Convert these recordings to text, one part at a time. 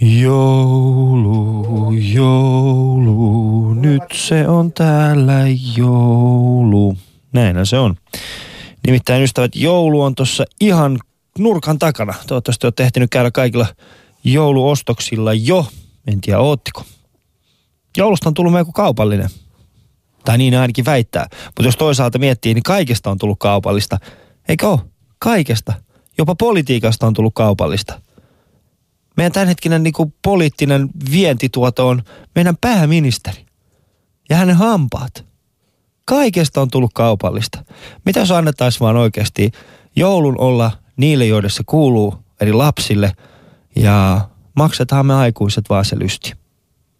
Joulu, joulu, nyt se on täällä joulu. Näinhän se on. Nimittäin ystävät, joulu on tuossa ihan nurkan takana. Toivottavasti olette ehtinyt käydä kaikilla jouluostoksilla jo. En tiedä, oottiko. Joulusta on tullut melko kaupallinen. Tai niin ainakin väittää. Mutta jos toisaalta miettii, niin kaikesta on tullut kaupallista. Eikö ole? Kaikesta. Jopa politiikasta on tullut kaupallista. Meidän tämänhetkinen niin kuin poliittinen vientituoto on meidän pääministeri ja hänen hampaat. Kaikesta on tullut kaupallista. Mitä jos annettaisiin vaan oikeasti joulun olla niille, joille se kuuluu, eli lapsille, ja maksetaan me aikuiset vaan se lysti.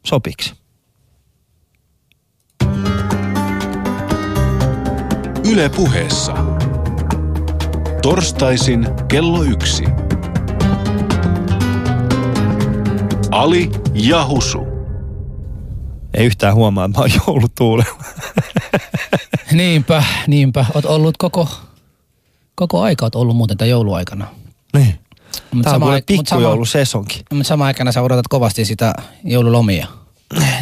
Sopiksi. Yle puheessa. Torstaisin kello yksi. Ali ja Husu. Ei yhtään huomaa, että mä oon joulutuulella. Niinpä, niinpä. Oot ollut koko, koko aika, oot ollut muuten tämän jouluaikana. niin. Mut Tämä on sama pikkujoulusesonki. Mutta samaan aikana sä odotat kovasti sitä joululomia.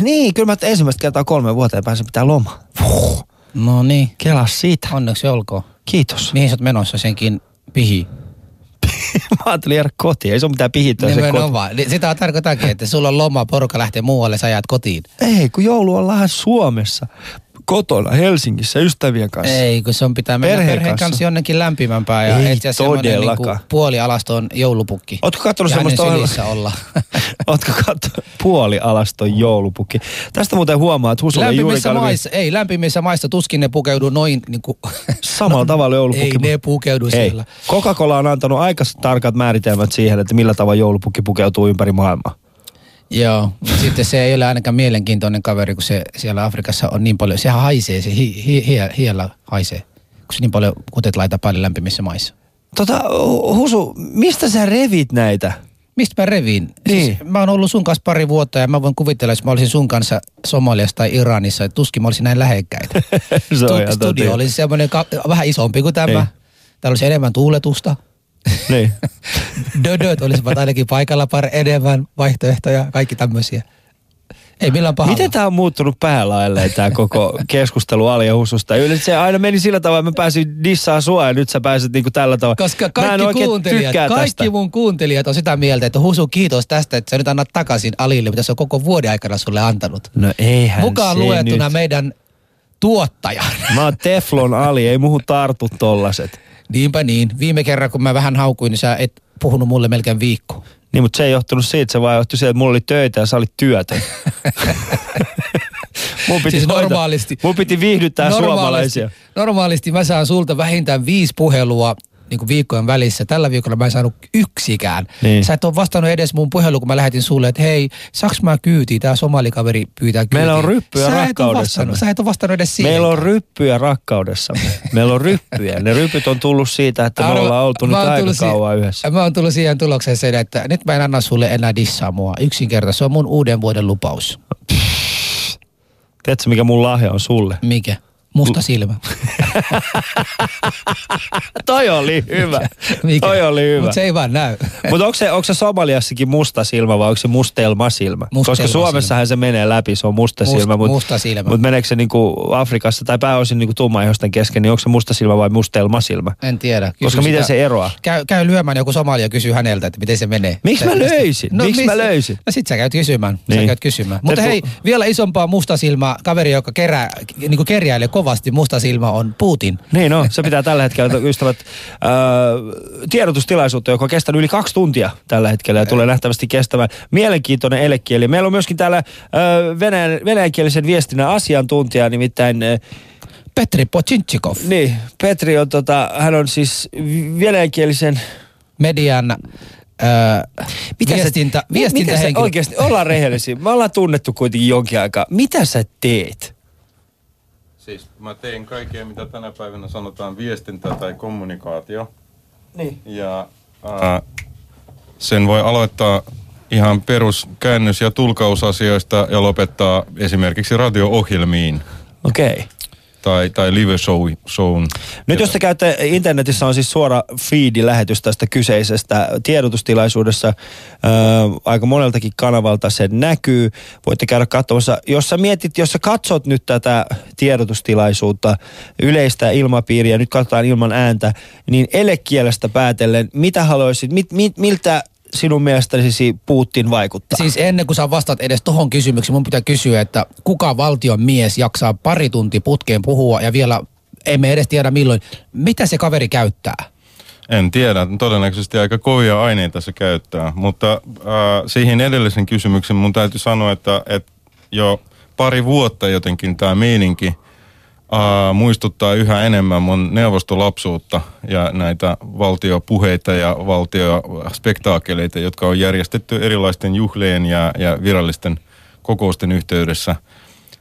Niin, kyllä mä ensimmäistä kertaa kolme vuoteen pääsen pitää loma. Puh, No niin, kelas siitä. onneksi olkoon. Kiitos. Mihin sä oot menossa senkin pihi? Mä ajattelin jäädä kotiin. Ei se ole mitään pihittyä se koti. Niin Sitä tarkoitankin, että sulla on loma, porukka lähtee muualle, sä jäät kotiin. Ei, kun joulu ollaan Suomessa. Kotona, Helsingissä, ystävien kanssa. Ei, kun se on pitää mennä Perheen perheen, kanssa. kanssa jonnekin lämpimämpään ja etsiä semmoinen niinku puolialaston joulupukki. Ootko katsonut semmoista ohjelmaa? olla. Ootko katsonut puolialaston joulupukki? Tästä muuten huomaa, että ei lämpimissä maissa, ei lämpimissä maissa tuskin ne pukeudu noin niin kuin, samalla tavalla joulupukki. ei ne pukeudu Ei. siellä. Coca-Cola on antanut aika tarkat määritelmät siihen, että millä tavalla joulupukki pukeutuu ympäri maailmaa. Joo, mut sitten se ei ole ainakaan mielenkiintoinen kaveri, kun se siellä Afrikassa on niin paljon, sehän haisee, se hi, hi, hi, hiellä haisee, kun se niin paljon kutet laita paljon lämpimissä maissa. Tota, Husu, mistä sä revit näitä? Mistä mä reviin? Niin. Siis, mä oon ollut sun kanssa pari vuotta ja mä voin kuvitella, jos mä olisin sun kanssa Somaliassa tai Iranissa, että tuskin mä olisin näin lähekkäitä. Se on Studio olisi semmoinen ka- vähän isompi kuin tämä. Niin. Täällä olisi enemmän tuuletusta. Niin. Dödöt olisivat ainakin paikalla pari enemmän vaihtoehtoja, kaikki tämmöisiä. Ei millään pahalla. Miten tämä on muuttunut päälailleen tämä koko keskustelu Ali ja Hususta? Yleensä se aina meni sillä tavalla, että mä pääsin dissaa sua ja nyt sä pääset niinku tällä tavalla. Koska kaikki kuuntelijat, kaikki tästä. mun kuuntelijat on sitä mieltä, että Husu kiitos tästä, että sä nyt annat takaisin Alille, mitä se on koko vuoden aikana sulle antanut. No eihän Mukaan se luettuna nyt. meidän tuottajan. Mä oon Teflon Ali, ei muuhun tartu tollaset. Niinpä niin. Viime kerran, kun mä vähän haukuin, niin sä et puhunut mulle melkein viikko. Niin, mutta se ei johtunut siitä, se vaan johtui siitä, että mulla oli töitä ja sä olit työtön. mun piti Siis normaalisti- Mun piti viihdyttää suomalaisia. normaalisti mä saan sulta vähintään viisi puhelua niin kuin viikkojen välissä. Tällä viikolla mä en saanut yksikään. Niin. Sä et ole vastannut edes mun puhelu, kun mä lähetin sulle, että hei, saaks mä kyytiä? Tää somalikaveri pyytää kyytiä. Meillä on ryppyjä Sä et rakkaudessamme. vastannut, Sä et ole vastannut edes siihen. Meillä on ryppyjä rakkaudessamme. Meillä on ryppyjä. Ne rypyt on tullut siitä, että me ollaan oltu nyt aika siihen- kauan yhdessä. Mä oon tullut siihen tulokseen sen, että nyt mä en anna sulle enää dissaa mua. Yksinkertaisesti se on mun uuden vuoden lupaus. Tiedätkö, mikä mun lahja on sulle? Mikä? Musta silmä. Toi oli hyvä. Mikä? Toi oli hyvä. Mut se ei vaan näy. Mutta onko se, onko se Somaliassakin musta silmä vai onko se mustelma silmä? Mustelma Koska Suomessahan se menee läpi, se on musta Must- silmä. Mut, musta silmä. Mutta meneekö se niinku Afrikassa tai pääosin niinku tummaihoisten kesken, niin onko se musta silmä vai mustelma silmä? En tiedä. Kysy Koska miten se eroaa? Käy, käy lyömään joku somalia ja kysyy häneltä, että miten se menee. Miksi mä löysin? Miksi mä löysin? No sit sä käyt kysymään. Niin. Sä käyt kysymään. Mutta hei, vielä isompaa mustasilmaa, kaveri, joka kerää, niin kuin kerjäilee kovasti mustasilma on Putin. Niin no, se pitää tällä hetkellä, ystävät, äh, tiedotustilaisuutta, joka on kestänyt yli kaksi tuntia tällä hetkellä ja tulee nähtävästi kestämään. Mielenkiintoinen elekieli. Meillä on myöskin täällä äh, venäjän, venäjänkielisen viestinnän asiantuntija, nimittäin äh, Petri Pochinchikov, niin, Petri on tota, hän on siis venäjänkielisen median äh, viestintä, mi- mitä sä oikeasti, ollaan rehellisiä. Me ollaan tunnettu kuitenkin jonkin aikaa. Mitä sä teet? Siis mä teen kaikkea, mitä tänä päivänä sanotaan viestintä tai kommunikaatio. Niin. Ja ää, sen voi aloittaa ihan perus käännös- ja tulkausasioista ja lopettaa esimerkiksi radio-ohjelmiin. Okei. Okay. Tai, tai live show, shown. Nyt jos te käytte, internetissä on siis suora feed-lähetys tästä kyseisestä tiedotustilaisuudessa. Ää, aika moneltakin kanavalta se näkyy. Voitte käydä katsomassa. Jos sä mietit, jos sä katsot nyt tätä tiedotustilaisuutta, yleistä ilmapiiriä, nyt katsotaan ilman ääntä, niin elekielestä päätellen, mitä haluaisit, mit, mit, miltä sinun mielestäsi Putin vaikuttaa? Siis ennen kuin sä vastaat edes tohon kysymykseen, mun pitää kysyä, että kuka valtion mies jaksaa pari tuntia putkeen puhua ja vielä emme edes tiedä milloin. Mitä se kaveri käyttää? En tiedä, todennäköisesti aika kovia aineita se käyttää, mutta äh, siihen edellisen kysymyksen mun täytyy sanoa, että, että jo pari vuotta jotenkin tämä meininki äh, muistuttaa yhä enemmän mun neuvostolapsuutta ja näitä valtiopuheita ja valtiospektaakeleita, jotka on järjestetty erilaisten juhlien ja, ja virallisten kokousten yhteydessä.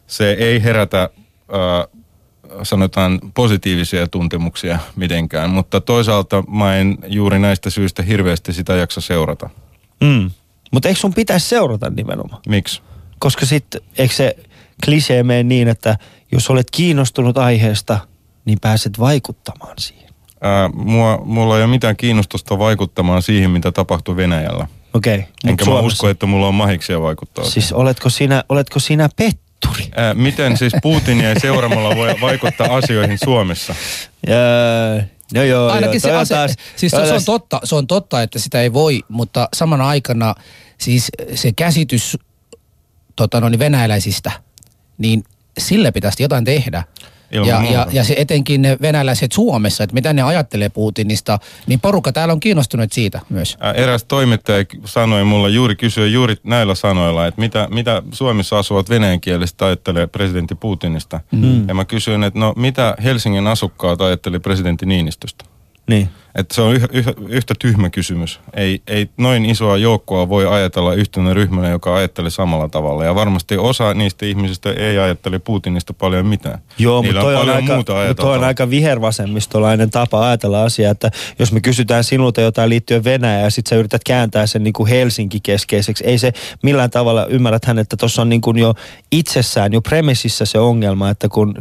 Se ei herätä äh, sanotaan positiivisia tuntemuksia mitenkään, mutta toisaalta mä en juuri näistä syistä hirveästi sitä jaksa seurata. Mm. Mutta eikö sun pitäisi seurata nimenomaan? Miksi? Koska sitten, eikö se klisee mene niin, että jos olet kiinnostunut aiheesta, niin pääset vaikuttamaan siihen. Ää, mua, mulla ei ole mitään kiinnostusta vaikuttamaan siihen, mitä tapahtuu Venäjällä. Okei. Okay. Enkä mä usko, että mulla on mahiksia vaikuttaa. Siis oletko sinä, oletko sinä petturi? Ää, miten siis Putinia seuraamalla voi vaikuttaa asioihin Suomessa? Ja, no joo, Ainakin joo, se, ase, taas, siis toi se, on se, on taas- totta, se on totta, että sitä ei voi, mutta samana aikana siis se käsitys tota, no, niin venäläisistä, niin sille pitäisi jotain tehdä. Ilman Ja, muuta. ja, ja se etenkin ne venäläiset Suomessa, että mitä ne ajattelee Putinista, niin porukka täällä on kiinnostunut siitä myös. Ää, Eräs toimittaja sanoi mulle juuri, kysyi juuri näillä sanoilla, että mitä, mitä Suomessa asuvat venäjänkieliset ajattelee presidentti Putinista. Mm. Ja mä kysyin, että no mitä Helsingin asukkaat ajatteli presidentti Niinistöstä. Niin. Että se on yh, yh, yhtä tyhmä kysymys. Ei, ei noin isoa joukkoa voi ajatella yhtenä ryhmänä, joka ajattelee samalla tavalla. Ja varmasti osa niistä ihmisistä ei ajattele Putinista paljon mitään. Joo, mutta toi, on aika, muuta mutta toi on aika vihervasemmistolainen tapa ajatella asiaa, että jos me kysytään sinulta jotain liittyen Venäjään ja sit sä yrität kääntää sen niin kuin Helsinki-keskeiseksi, ei se millään tavalla, ymmärräthän, että tuossa on niin kuin jo itsessään, jo premississä se ongelma, että kun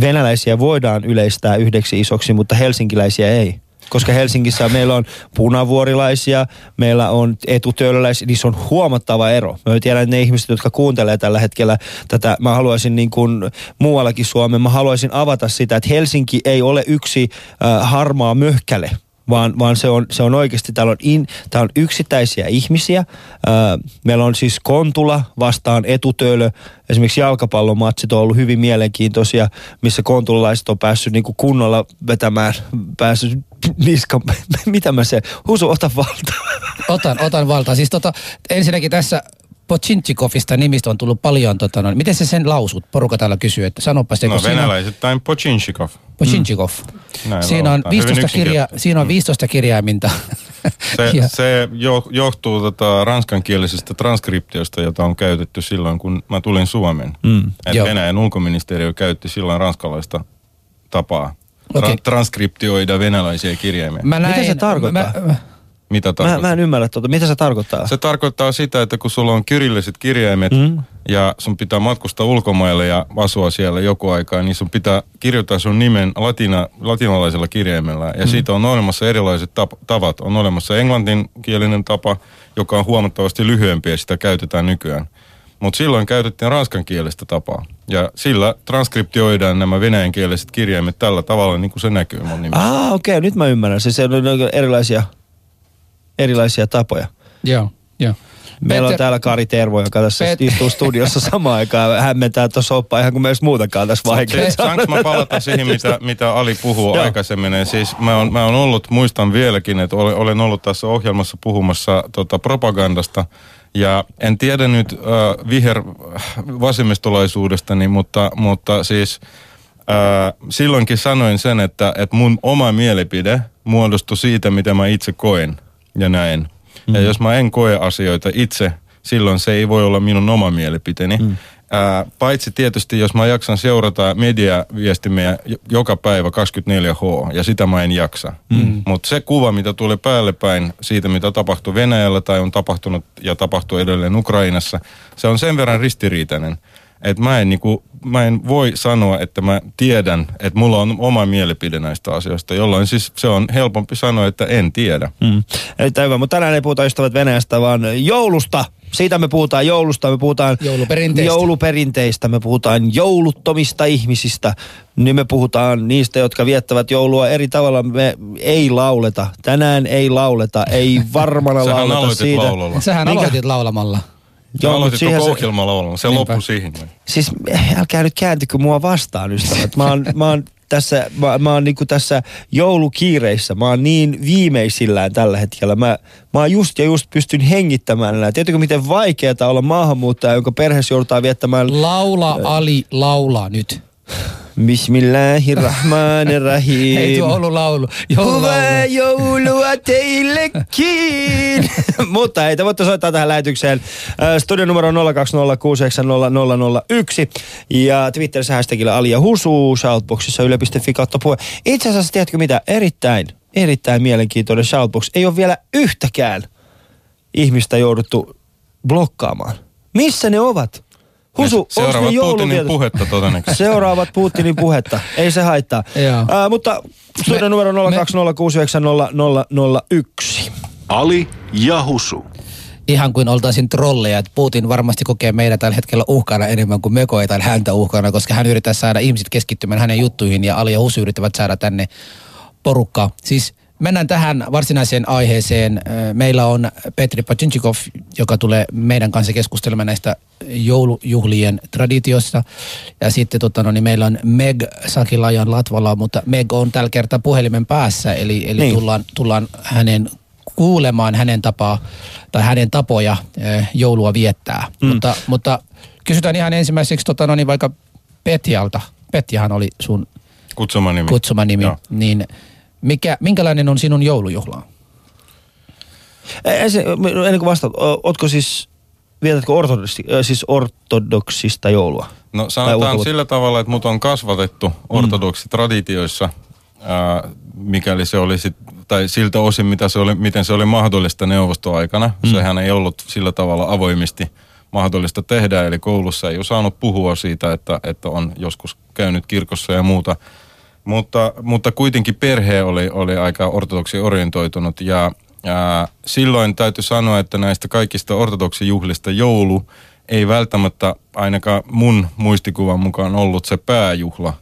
venäläisiä voidaan yleistää yhdeksi isoksi, mutta helsinkiläisiä ei. Koska Helsingissä meillä on punavuorilaisia, meillä on etutöölöläisiä, niissä on huomattava ero. Mä tiedän, että ne ihmiset, jotka kuuntelee tällä hetkellä tätä, mä haluaisin niin kuin muuallakin Suomeen, mä haluaisin avata sitä, että Helsinki ei ole yksi äh, harmaa möhkäle, vaan, vaan se, on, se on oikeasti, täällä on, in, tää on yksittäisiä ihmisiä. Ää, meillä on siis Kontula vastaan etutöölö. Esimerkiksi jalkapallomatsit on ollut hyvin mielenkiintoisia, missä kontulalaiset on päässyt niinku kunnolla vetämään, päässyt niska, mitä mä se, Husu, ota valta. Otan, otan valtaa. Siis tota, ensinnäkin tässä Pochinchikovista nimistä on tullut paljon, tota, no, miten se sen lausut? Porukka täällä kysyy, että sanopa se, No kun siinä on venäläisittäin Pochinchikov. Pochinchikov. Näin Siinä on, lausutaan. Hyvin 15 kirja, siinä on 15 kirjaiminta. Se, Ja- se jo, johtuu tota ranskankielisestä transkriptiosta, jota on käytetty silloin, kun mä tulin Suomeen. Mm. Venäjän ulkoministeriö käytti silloin ranskalaista tapaa tra- Okei. transkriptioida venäläisiä kirjaimia. Mä Mitä se tarkoittaa? Mä, Mitä Mä, tarkoittaa? mä en ymmärrä tuota. Mitä se tarkoittaa? Se tarkoittaa sitä, että kun sulla on kyrilliset kirjaimet mm. ja sun pitää matkustaa ulkomaille ja asua siellä joku aikaa, niin sun pitää kirjoittaa sun nimen latina, latinalaisella kirjaimella. Ja mm. siitä on olemassa erilaiset tap- tavat. On olemassa englanninkielinen tapa, joka on huomattavasti lyhyempi ja sitä käytetään nykyään. Mutta silloin käytettiin ranskankielistä tapaa. Ja sillä transkriptioidaan nämä venäjänkieliset kirjaimet tällä tavalla, niin kuin se näkyy mun nimessä. Ah, okei, nyt mä ymmärrän. Se, se on erilaisia, erilaisia tapoja. joo, joo. Meillä on täällä Kari Tervo, joka tässä Pet- istuu studiossa samaan aikaan ja hämmentää tuossa oppaa ihan kuin myös muutakaan tässä vaikeaa. Se, saanko mä palata siihen, mitä, mitä Ali puhuu Joo. aikaisemmin? Ja Siis mä oon, mä oon ollut, muistan vieläkin, että olen, olen ollut tässä ohjelmassa puhumassa tota, propagandasta. Ja en tiedä nyt äh, viher vasemmistolaisuudestani, mutta, mutta siis äh, silloinkin sanoin sen, että, että mun oma mielipide muodostui siitä, mitä mä itse koen ja näen. Mm. Ja jos mä en koe asioita itse, silloin se ei voi olla minun oma mielipiteeni. Mm. Ää, paitsi tietysti, jos mä jaksan seurata mediaviestimiä jo- joka päivä 24H, ja sitä mä en jaksa. Mm. Mutta se kuva, mitä tulee päälle päin siitä, mitä tapahtuu Venäjällä tai on tapahtunut ja tapahtuu edelleen Ukrainassa, se on sen verran ristiriitainen. että mä en, niinku, mä en voi sanoa, että mä tiedän, että mulla on oma mielipide näistä asioista, jolloin siis se on helpompi sanoa, että en tiedä. Mm. Erittäin hyvä, mutta tänään ei puhuta ystävät Venäjästä, vaan joulusta. Siitä me puhutaan joulusta, me puhutaan Jouluperinteistä. jouluperinteistä, me puhutaan jouluttomista ihmisistä. Niin me puhutaan niistä, jotka viettävät joulua eri tavalla. Me ei lauleta. Tänään ei lauleta. Ei varmana Sähän lauleta aloitit siitä. laulalla. Sähän Minkä? aloitit laulamalla. Joo, Joo, mutta aloitit siihen koko se-. Se Niinpä. loppui siihen. Siis älkää nyt kääntykö mua vastaan, ystävät. Mä oon, mä oon tässä, mä, mä oon niinku tässä joulukiireissä. Mä oon niin viimeisillään tällä hetkellä. Mä, mä oon just ja just pystyn hengittämään enää. Tiedätkö miten vaikeaa olla maahanmuuttaja, jonka perheessä joudutaan viettämään Laula, Ali, laula nyt. Bismillahirrahmanirrahim. Ei tuo ollut laulu. Hyvää joulua teillekin! Mutta ei, te voitte soittaa tähän lähetykseen. Äh, Studion numero 020690001 ja Twitterissä hashtagillä Ali ja Husu, shoutboxissa yle.fi kautta puhe. Itse asiassa tiedätkö mitä? Erittäin, erittäin mielenkiintoinen shoutbox. Ei ole vielä yhtäkään ihmistä jouduttu blokkaamaan. Missä ne ovat? Husu, Seuraavat Putinin jouluvietot? puhetta todennäköisesti. Seuraavat Putinin puhetta. Ei se haittaa. Ää, mutta studio numero 020690001. Ali ja Husu. Ihan kuin oltaisiin trolleja, että Putin varmasti kokee meidän tällä hetkellä uhkana enemmän kuin me koetaan häntä uhkana, koska hän yrittää saada ihmiset keskittymään hänen juttuihin ja Ali ja Husu yrittävät saada tänne porukkaa. Siis mennään tähän varsinaiseen aiheeseen. Meillä on Petri Pacinchikov, joka tulee meidän kanssa keskustelemaan näistä joulujuhlien traditioista. Ja sitten tota, no, niin meillä on Meg Sakilajan Latvala, mutta Meg on tällä kertaa puhelimen päässä, eli, eli Niin. tullaan, tullaan hänen kuulemaan hänen tapaa tai hänen tapoja joulua viettää. Mm. Mutta, mutta kysytään ihan ensimmäiseksi tota, no, niin vaikka Petjalta. Petjahan oli sun Kutsuma nimi. kutsuma nimi, niin mikä, minkälainen on sinun joulujuhla? Ensin, ennen kuin vastaat, ootko siis, vietätkö ortodoksi, siis ortodoksista joulua? No sanotaan sillä tavalla, että mut on kasvatettu ortodoksitraditioissa, ää, mikäli se oli sit, tai siltä osin, mitä se oli, miten se oli mahdollista neuvostoaikana. Mm. Sehän ei ollut sillä tavalla avoimesti mahdollista tehdä, eli koulussa ei ole saanut puhua siitä, että, että on joskus käynyt kirkossa ja muuta. Mutta, mutta kuitenkin perhe oli, oli aika ortodoksi orientoitunut ja, ja silloin täytyy sanoa, että näistä kaikista ortodoksijuhlista joulu ei välttämättä ainakaan mun muistikuvan mukaan ollut se pääjuhla.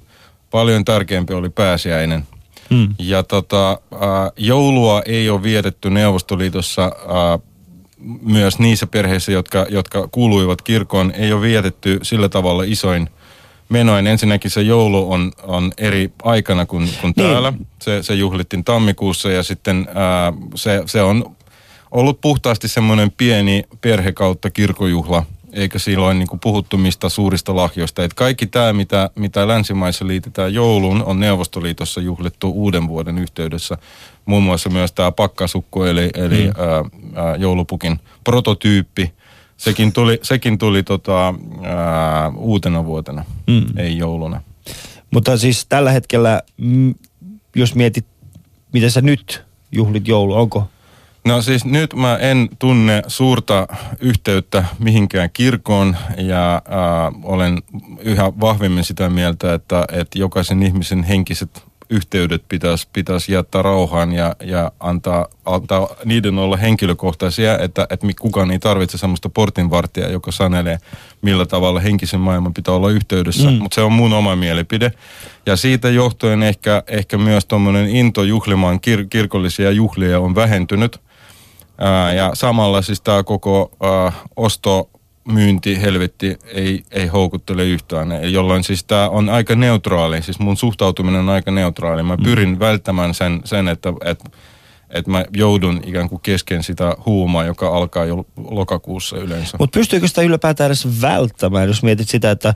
Paljon tärkeämpi oli pääsiäinen. Hmm. Ja tota, joulua ei ole vietetty Neuvostoliitossa myös niissä perheissä, jotka, jotka kuuluivat kirkkoon, ei ole vietetty sillä tavalla isoin menoin. Ensinnäkin se joulu on, on eri aikana kuin, kuin Niin. täällä. Se, se juhlittiin tammikuussa ja sitten ää, se, se on ollut puhtaasti semmoinen pieni perhe kautta kirkojuhla, eikä silloin niin puhuttu mistä suurista lahjoista. Et kaikki tämä, mitä, mitä länsimaissa liitetään jouluun, on Neuvostoliitossa juhlittu uuden vuoden yhteydessä. Muun muassa myös tämä pakkasukku, eli, eli mm. ää, ää, joulupukin prototyyppi. Sekin tuli, sekin tuli tota, ää, uutena vuotena, Mm. ei jouluna. Mutta siis tällä hetkellä, mm, jos mietit, miten sä nyt juhlit joulua, onko? No siis nyt mä en tunne suurta yhteyttä mihinkään kirkkoon ja äh, olen yhä vahvemmin sitä mieltä, että, että jokaisen ihmisen henkiset yhteydet pitäisi, pitäisi jättää rauhaan ja, ja antaa, antaa niiden olla henkilökohtaisia, että, että kukaan ei tarvitse semmoista portinvartijaa, joka sanelee, millä tavalla henkisen maailman pitää olla yhteydessä. Mm. Mutta se on mun oma mielipide. Ja siitä johtuen ehkä, ehkä myös tuommoinen into juhlimaan kir- kirkollisia juhlia on vähentynyt. Ää, ja samalla siis tämä koko ää, osto myynti helvetti ei, ei houkuttele yhtään, jolloin siis tämä on aika neutraali, siis mun suhtautuminen on aika neutraali. Mä pyrin mm. välttämään sen, sen että, että, että mä joudun ikään kuin kesken sitä huumaa, joka alkaa jo lokakuussa yleensä. Mutta pystyykö sitä ylipäätään edes välttämään, jos mietit sitä, että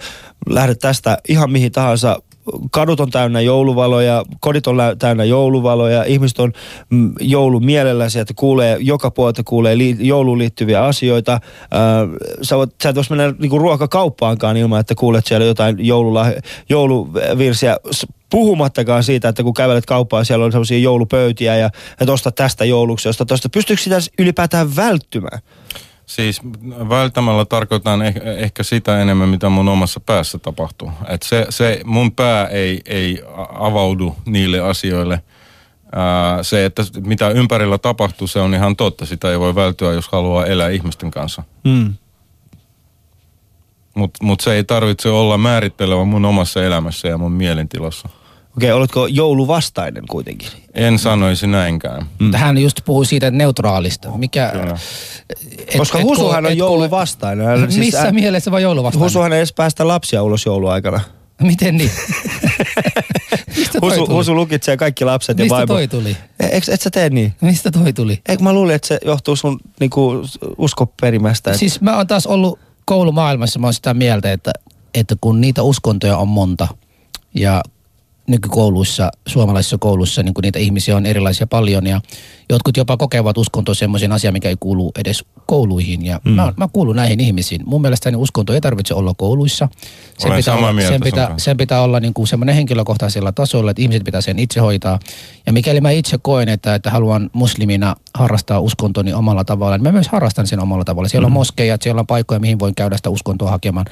lähdet tästä ihan mihin tahansa, kadut on täynnä jouluvaloja, kodit on täynnä jouluvaloja, ihmiset on mm, joulun mielellä sieltä kuulee, joka puolelta kuulee li- jouluun liittyviä asioita. Äh, sä, voit, sä et vois mennä niinku ruokakauppaankaan ilman, että kuulet siellä jotain joulula, jouluvirsiä, puhumattakaan siitä, että kun kävelet kauppaan, siellä on sellaisia joulupöytiä ja että osta tästä jouluksi, osta tosta. Pystyykö sitä ylipäätään välttymään? Siis välttämällä tarkoitan eh- ehkä sitä enemmän, mitä mun omassa päässä tapahtuu. Et se, se mun pää ei, ei avaudu niille asioille. Ää, se, että mitä ympärillä tapahtuu, se on ihan totta. Sitä ei voi välttyä, jos haluaa elää ihmisten kanssa. Mm. Mutta mut se ei tarvitse olla määrittelevä mun omassa elämässä ja mun mielentilassa. Okei, oletko jouluvastainen kuitenkin? En sanoisi näinkään. Mm. Hän just puhuu siitä että neutraalista. Mikä, Kyllä. et, Koska et Husuhan kuule- on et jouluvastainen. Hän siis- Missä hän- mielessä vai jouluvastainen? Husuhan ei edes päästä lapsia ulos jouluaikana. Miten niin? Mistä Husu, tuli? Husu lukitsee kaikki lapset ja Mistä vaimo. toi tuli? E- Eikö, et sä tee niin? Mistä toi tuli? Eikö mä luulin, että se johtuu sun niinku, uskoperimästä? Että... Siis mä oon taas ollut koulumaailmassa, mä oon sitä mieltä, että, että kun niitä uskontoja on monta ja nykykouluissa, suomalaisissa kouluissa, niin kun niitä ihmisiä on erilaisia paljon ja jotkut jopa kokevat uskontoa semmoisen asian, mikä ei kuulu edes kouluihin ja mm. mä, mä kuulun näihin ihmisiin. Mun mielestäni uskonto ei tarvitse olla kouluissa. Sen Olen pitää, olla, mieltä sen pitää, sen pitää olla niin kuin semmoinen henkilökohtaisella tasolla, että ihmiset pitää sen itse hoitaa. Ja mikäli mä itse koen, että, että haluan muslimina harrastaa uskontoni omalla tavalla, niin mä myös harrastan sen omalla tavalla. Siellä on moskeijat, siellä on paikkoja, mihin voin käydä sitä uskontoa hakemaan.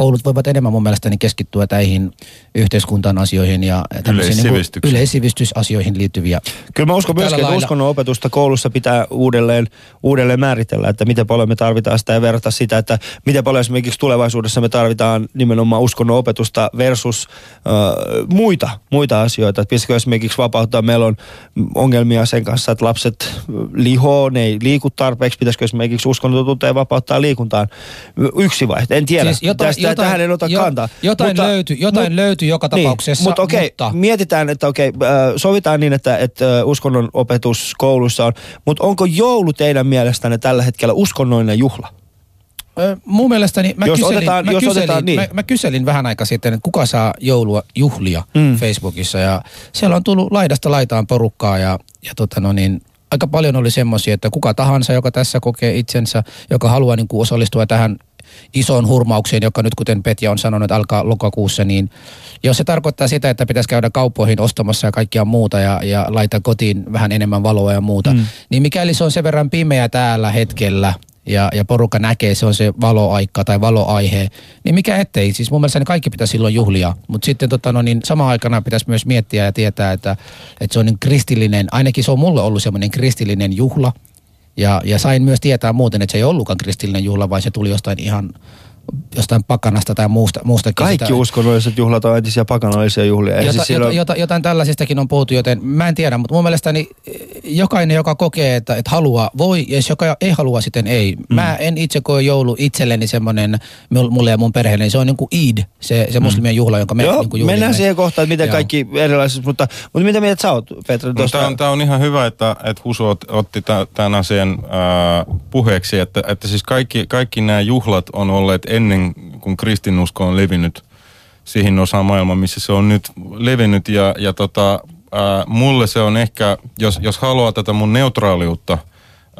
Koulut voivat enemmän mun mielestäni keskittyä näihin yhteiskuntaan asioihin ja niin yleissivistysasioihin liittyviä. Kyllä mä uskon myöskin, että uskonnon opetusta koulussa pitää uudelleen, uudelleen määritellä, että miten paljon me tarvitaan sitä ja verrata sitä, että miten paljon esimerkiksi tulevaisuudessa me tarvitaan nimenomaan uskonnon opetusta versus äh, muita, muita asioita. Että pitäisikö esimerkiksi vapauttaa, meillä on ongelmia sen kanssa, että lapset lihoo, ne ei liiku tarpeeksi, pitäisikö esimerkiksi uskontotunteja vapauttaa liikuntaan. Yksi vaihtoehto, en tiedä. Siis jotain- Tästä, jotain- tähän en ota jo- kantaa. jotain löytyy- jotain löytyy joka tapauksessa, Niin, mutta okei, mutta- mietitään, että okei, äh, sovitaan niin, että, että äh, uskonnon opetus koulussa on, mutta onko joulu teidän mielestänne tällä hetkellä uskonnollinen juhla? Mun mielestäni mä, Jos kyselin, otetaan- mä, jos kyselin, otetaan niin. mä, mä kyselin vähän aikaa sitten, että kuka saa joulua juhlia mm. Facebookissa ja siellä on tullut laidasta laitaan porukkaa ja, ja tota no niin, aika paljon oli semmoisia, että kuka tahansa, joka tässä kokee itsensä, joka haluaa niin kuin osallistua tähän isoon hurmaukseen, joka nyt kuten Petja on sanonut, alkaa lokakuussa, niin jos se tarkoittaa sitä, että pitäisi käydä kauppoihin ostamassa ja kaikkia muuta ja, ja laittaa kotiin vähän enemmän valoa ja muuta, mm. niin mikäli se on sen verran pimeä täällä hetkellä, ja, ja porukka näkee, se on se valoaika tai valoaihe, niin mikä ettei. Siis mun mielestä ne kaikki pitäisi silloin juhlia, mutta sitten tota, no, niin samaan aikana pitäisi myös miettiä ja tietää, että, että se on niin kristillinen, ainakin se on mulle ollut semmoinen kristillinen juhla, ja, ja sain myös tietää muuten, että se ei ollutkaan kristillinen juhla, vaan se tuli jostain ihan jostain pakanasta tai muusta. muustakin Kaikki sitä, uskonnolliset juhlat on entisiä pakanallisia juhlia. Jota, siis jota, jota, jotain tällaisistakin on puhuttu, joten mä en tiedä, mutta mun mielestäni eh, jokainen, joka kokee, että, että haluaa, voi, ja jos joka ei halua, sitten ei. Mm. Mä en itse koe joulu itselleni semmoinen, mul- mulle ja mun perheelle, niin se on niin kuin Eid, se, se muslimien juhla, jonka me Joo, niin kuin juhlimme. mennään siihen kohtaan, että miten Joo. kaikki erilaiset, mutta, mutta mitä mieltä sä oot, Petra? No, tuosta? tämä, on, tämä on ihan hyvä, että, että Husu ot, otti tä- tämän asian ää, puheeksi, että, että siis kaikki, kaikki nämä juhlat on olleet ennen kuin kristinusko on levinnyt siihen osaan maailmaa, missä se on nyt levinnyt ja, ja tota, ää, mulle se on ehkä, jos, jos haluaa tätä mun neutraaliutta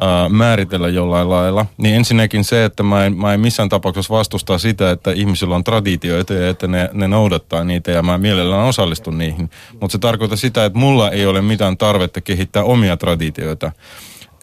ää, määritellä jollain lailla, niin ensinnäkin se, että mä en, mä en missään tapauksessa vastustaa sitä, että ihmisillä on traditioita ja että ne, ne noudattaa niitä ja mä mielellään osallistun niihin. Mutta se tarkoittaa sitä, että mulla ei ole mitään tarvetta kehittää omia traditioita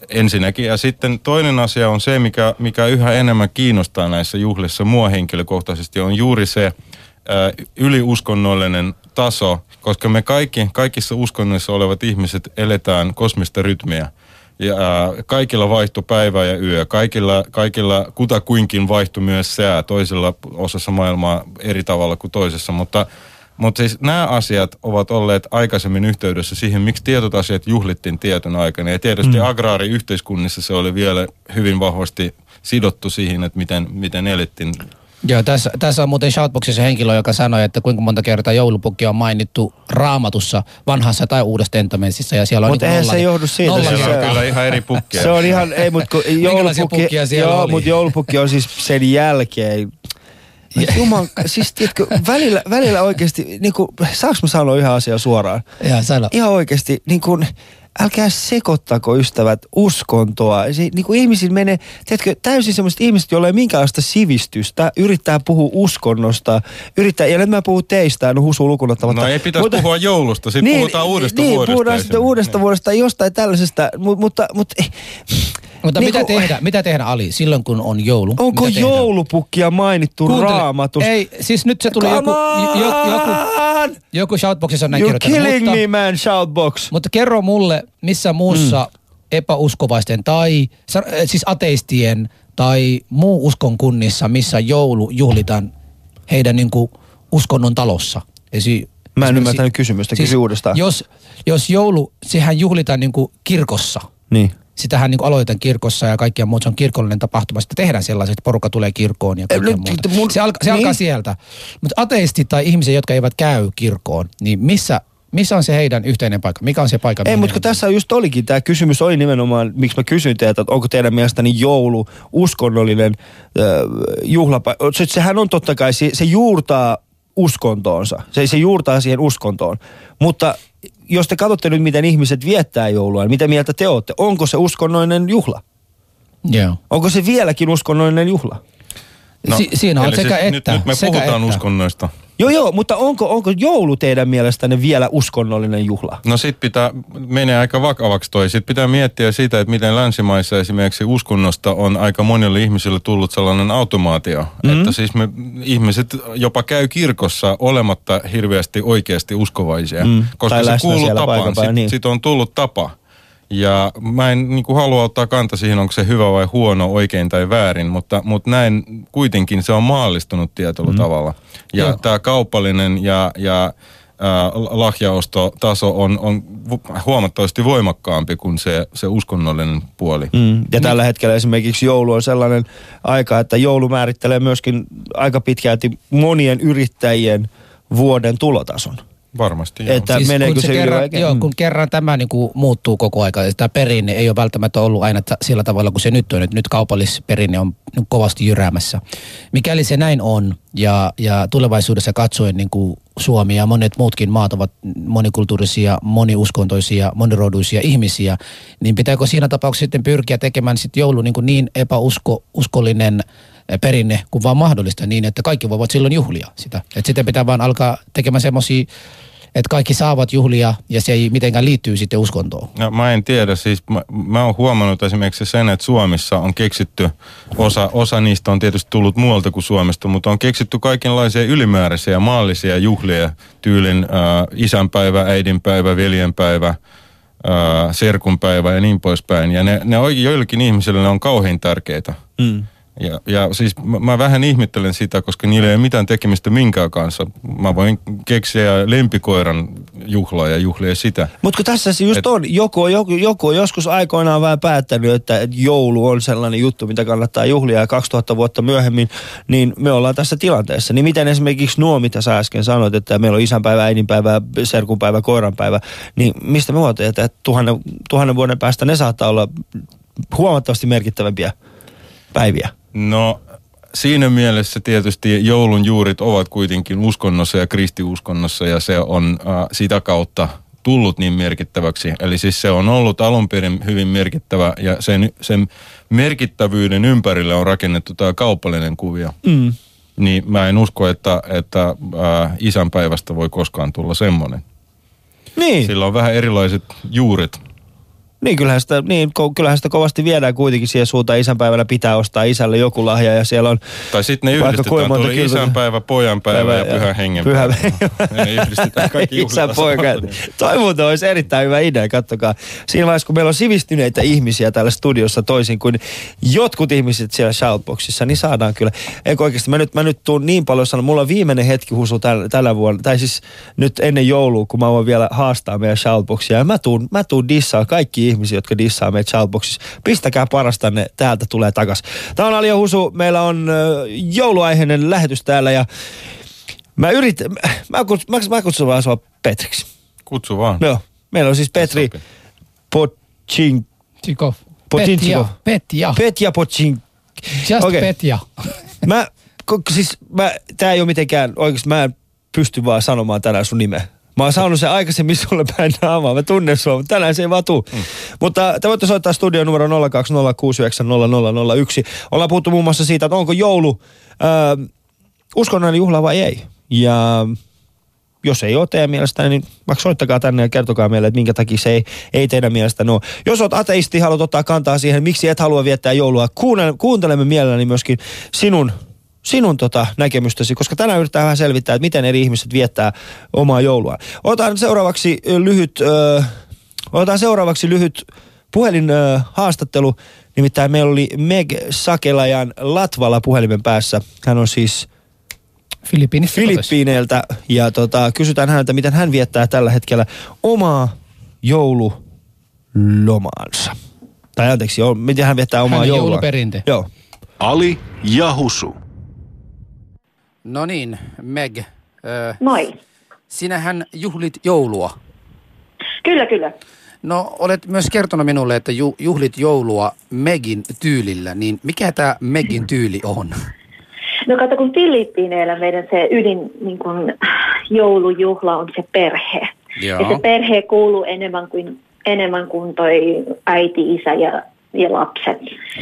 ensinnäkin. Ja sitten toinen asia on se, mikä, mikä yhä enemmän kiinnostaa näissä juhlissa mua henkilökohtaisesti, on juuri se ää, yliuskonnollinen taso, koska me kaikki, kaikissa uskonnoissa olevat ihmiset eletään kosmista rytmiä. Ja ää, kaikilla vaihtui päivä ja yö. Kaikilla, kaikilla kutakuinkin vaihtui myös sää toisella osassa maailmaa eri tavalla kuin toisessa, mutta mutta siis nämä asiat ovat olleet aikaisemmin yhteydessä siihen, miksi tietyt asiat juhlittiin tietyn aikana. Ja tietysti mm. agraariyhteiskunnissa se oli vielä hyvin vahvasti sidottu siihen, että miten, miten elettiin. Joo, tässä, tässä on muuten Shoutboxissa henkilö, joka sanoi, että kuinka monta kertaa joulupukki on mainittu raamatussa vanhassa tai uudessa tentamentissa. Ja siellä on Mut niin eihän nolla, se johdu siitä, nolla se- on kyllä ihan eri pukkeja. Se on ihan, ei mut kun Minkälaisia joulupukki, pukkia joo, oli? mut joulupukki on siis sen jälkeen. Juman, siis tiedätkö, välillä, välillä oikeasti, niin kuin, saanko mä sanoa yhden asian suoraan? Joo, sano. Ihan oikeasti, niin kuin, älkää sekoittako ystävät uskontoa. Se, niin kuin ihmisillä menee, tiedätkö, täysin semmoiset ihmiset, joilla ei minkäänlaista sivistystä, yrittää puhua uskonnosta, yrittää, ja nyt mä puhun teistä, no husu lukunottamatta. No ei pitäisi puhua joulusta, sitten puhutaan uudesta niin, vuodesta. puhutaan sitten uudesta vuodesta, jostain tällaisesta, mutta, mutta, mutta Mutta Niin mitä, kun- tehdä, mitä tehdä Ali silloin kun on joulu? Onko joulupukkia mainittu Kuuntele. raamatussa? Ei, siis nyt se tuli Come joku, jo, joku, on! joku shoutboxissa on näin You're killing mutta, me, man, shoutbox. mutta kerro mulle, missä muussa mm. epäuskovaisten tai äh, siis ateistien tai muu uskon kunnissa, missä joulu juhlitaan heidän niinku uskonnon talossa. Esi- Mä en esimerkiksi- ymmärtänyt kysymystä, kysy uudestaan. Jos, jos joulu, sehän juhlitaan niinku kirkossa. Niin. Sitähän niin aloitetaan kirkossa ja kaikkia muuta. Se on kirkollinen tapahtuma. Sitten tehdään sellaiset, että porukka tulee kirkkoon ja kaikkea nyt- muuta. mun- se, alka, se niin. alkaa sieltä. Mutta ateistit tai ihmiset, jotka eivät käy kirkkoon, niin missä, missä on se heidän yhteinen paikka? Mikä on se paikka? Ei, mutta kun tässä just olikin, tämä kysymys oli nimenomaan, miksi mä kysyin teiltä, että onko teidän mielestäni joulu uskonnollinen äh, juhlapäivä. Se, sehän on totta kai, se, se juurtaa uskontoonsa. Se, se juurtaa siihen uskontoon. Mutta jos te katsotte nyt, miten ihmiset viettää joulua, niin mitä mieltä te olette? Onko se uskonnollinen juhla? Joo. Onko se vieläkin uskonnollinen juhla? No, si- siinä on sekä siis että. Nyt, nyt me sekä puhutaan että. uskonnoista. Joo, joo, mutta onko, onko joulu teidän mielestänne vielä uskonnollinen juhla? No sit pitää, menee aika vakavaksi toi. Sitten pitää miettiä sitä, että miten länsimaissa esimerkiksi uskonnosta on aika monille ihmisille tullut sellainen automaatio. Mm. Että siis me ihmiset jopa käy kirkossa olematta hirveästi oikeasti uskovaisia. Mm. Koska Tai se kuuluu tapaan. Sitten niin. sit on tullut tapa. Ja mä en niin kuin, halua ottaa kanta siihen, onko se hyvä vai huono, oikein tai väärin, mutta, mutta näin kuitenkin se on maallistunut tietyllä mm. tavalla. Ja Joo. tämä kaupallinen ja, ja ää, lahjaostotaso on, on huomattavasti voimakkaampi kuin se, se uskonnollinen puoli. Mm. Ja tällä hetkellä esimerkiksi joulu on sellainen aika, että joulu määrittelee myöskin aika pitkälti monien yrittäjien vuoden tulotason. Varmasti joo. Että meneekö kun se, kerran, joo, Mm. kun kerran tämä niin kuin muuttuu koko aika. Tämä perinne ei ole välttämättä ollut aina ta- sillä tavalla kuin se nyt on. Että nyt kaupallisperinne on niin kovasti jyräämässä. Mikäli se näin on ja, ja tulevaisuudessa katsoen niin kuin Suomi ja monet muutkin maat ovat monikulttuurisia, moniuskontoisia, moniroduisia ihmisiä, niin pitääkö siinä tapauksessa sitten pyrkiä tekemään sit joulu niin, kuin niin epäuskollinen perinne kuin vaan mahdollista niin, että kaikki voivat silloin juhlia sitä. Että sitten pitää vaan alkaa tekemään semmoisia, että kaikki saavat juhlia ja se ei mitenkään liittyy sitten uskontoon. No, mä en tiedä, siis mä, mä oon huomannut esimerkiksi sen, että Suomessa on keksitty, osa, osa niistä on tietysti tullut muualta kuin Suomesta, mutta on keksitty kaikenlaisia ylimääräisiä maallisia juhlia, tyylin äh, isänpäivä, äidinpäivä, veljenpäivä, äh, serkunpäivä ja niin poispäin. Ja ne, ne on, joillekin ihmisille ne on kauhean tärkeitä. Mm. Ja, ja siis mä, mä vähän ihmettelen sitä, koska niillä ei ole mitään tekemistä minkään kanssa. Mä voin keksiä lempikoiran juhlaa ja juhlia sitä. Mutta kun tässä se just Et- on, joku, joku, joku on joskus aikoinaan vähän päättänyt, että että joulu on sellainen juttu, mitä kannattaa juhlia ja 2000 vuotta myöhemmin, niin me ollaan tässä tilanteessa. Niin miten esimerkiksi nuo, mitä sä äsken sanoit, että meillä on isänpäivä, äidinpäivä, serkunpäivä, koiranpäivä, niin mistä me voimme että tuhannen, tuhannen vuoden päästä ne saattaa olla huomattavasti merkittävämpiä päiviä. No siinä mielessä tietysti joulun juurit ovat kuitenkin uskonnossa ja kristiuskonnossa ja se on äh, sitä kautta tullut niin merkittäväksi. Eli siis se on ollut alun perin hyvin merkittävä ja sen, sen merkittävyyden ympärille on rakennettu tämä kaupallinen kuvio. Mm. Niin mä en usko, että, että äh, isänpäivästä voi koskaan tulla semmoinen. Niin. Sillä on vähän erilaiset juuret. Niin kyllähän sitä, niin, kyllähän sitä kovasti viedään kuitenkin siihen suuntaan. Isänpäivänä pitää ostaa isälle joku lahja ja siellä on... Tai sitten ne yhdistetään, tuli isänpäivä, pojanpäivä Päivä ja ja- pyhän hengen pyhä- yhdistetään kaikki Isä juhlat poika. Toi muuten olisi erittäin hyvä idea, kattokaa. Siinä vaiheessa, kun meillä on sivistyneitä ihmisiä täällä studiossa toisin kuin jotkut ihmiset siellä shoutboxissa, niin saadaan kyllä. Eikö oikeasti, mä nyt, mä nyt tuun niin paljon sanoa, mulla on viimeinen hetki husu tällä, tällä vuonna, tai siis nyt ennen joulua, kun mä voin vielä haastaa meidän shoutboxia, ja mä tuun, mä tuun dissaa kaikki ihmisiä, jotka dissaa meitä shoutboxissa. Pistäkää parastanne, täältä tulee takas. Tämä on Alio Husu, meillä on jouluaiheinen lähetys täällä, ja Mä yritän, mä, kuts, mä, mä kutsun vaan sua Petriksi. Kutsu vaan. Joo. Meillä on siis Petri. Pochin. Potintsikov. Petja. Petja Pochin. Just Okei. Petja. Mä, siis mä, tää ei ole mitenkään, oikeesti mä en pysty vaan sanomaan tänään sun nimeä. Mä oon saanut sen aikaisemmin sulle päin naamaa. Mä tunnen sua, mutta tänään se ei vaan tuu. Mm. Mutta te voitte soittaa studio numero 020690001. Ollaan puhuttu muun muassa siitä, että onko joulu äh, uskonnollinen juhla vai ei. Ja jos ei ole teidän mielestä, niin vaikka soittakaa tänne ja kertokaa meille, että minkä takia se ei, ei teidän mielestä ole. Jos olet ateisti, haluat ottaa kantaa siihen, miksi et halua viettää joulua, kuuntele, kuuntelemme mielelläni myöskin sinun sinun tota näkemystäsi, koska tänään yritetään vähän selvittää, että miten eri ihmiset viettää omaa joulua. Otan seuraavaksi lyhyt, ö, otan seuraavaksi lyhyt puhelin ö, haastattelu. Nimittäin meillä oli Meg Sakelajan Latvala puhelimen päässä. Hän on siis Filippiinistä. Filippiineiltä ja tota, kysytään häneltä, miten hän viettää tällä hetkellä omaa joululomaansa. Tai anteeksi, miten hän viettää omaa Hänen joulua. jouluperinte. Joo. Ali ja Husu. No niin, Meg. Ö, Moi. sinähän juhlit joulua. Kyllä, kyllä. No, olet myös kertonut minulle, että ju, juhlit joulua Megin tyylillä, niin mikä tämä Megin tyyli on? No kato, kun Filippiineillä meidän se ydin niin kun, joulujuhla on se perhe. Joo. Ja se perhe kuuluu enemmän kuin, enemmän kuin toi äiti, isä ja, ja lapset.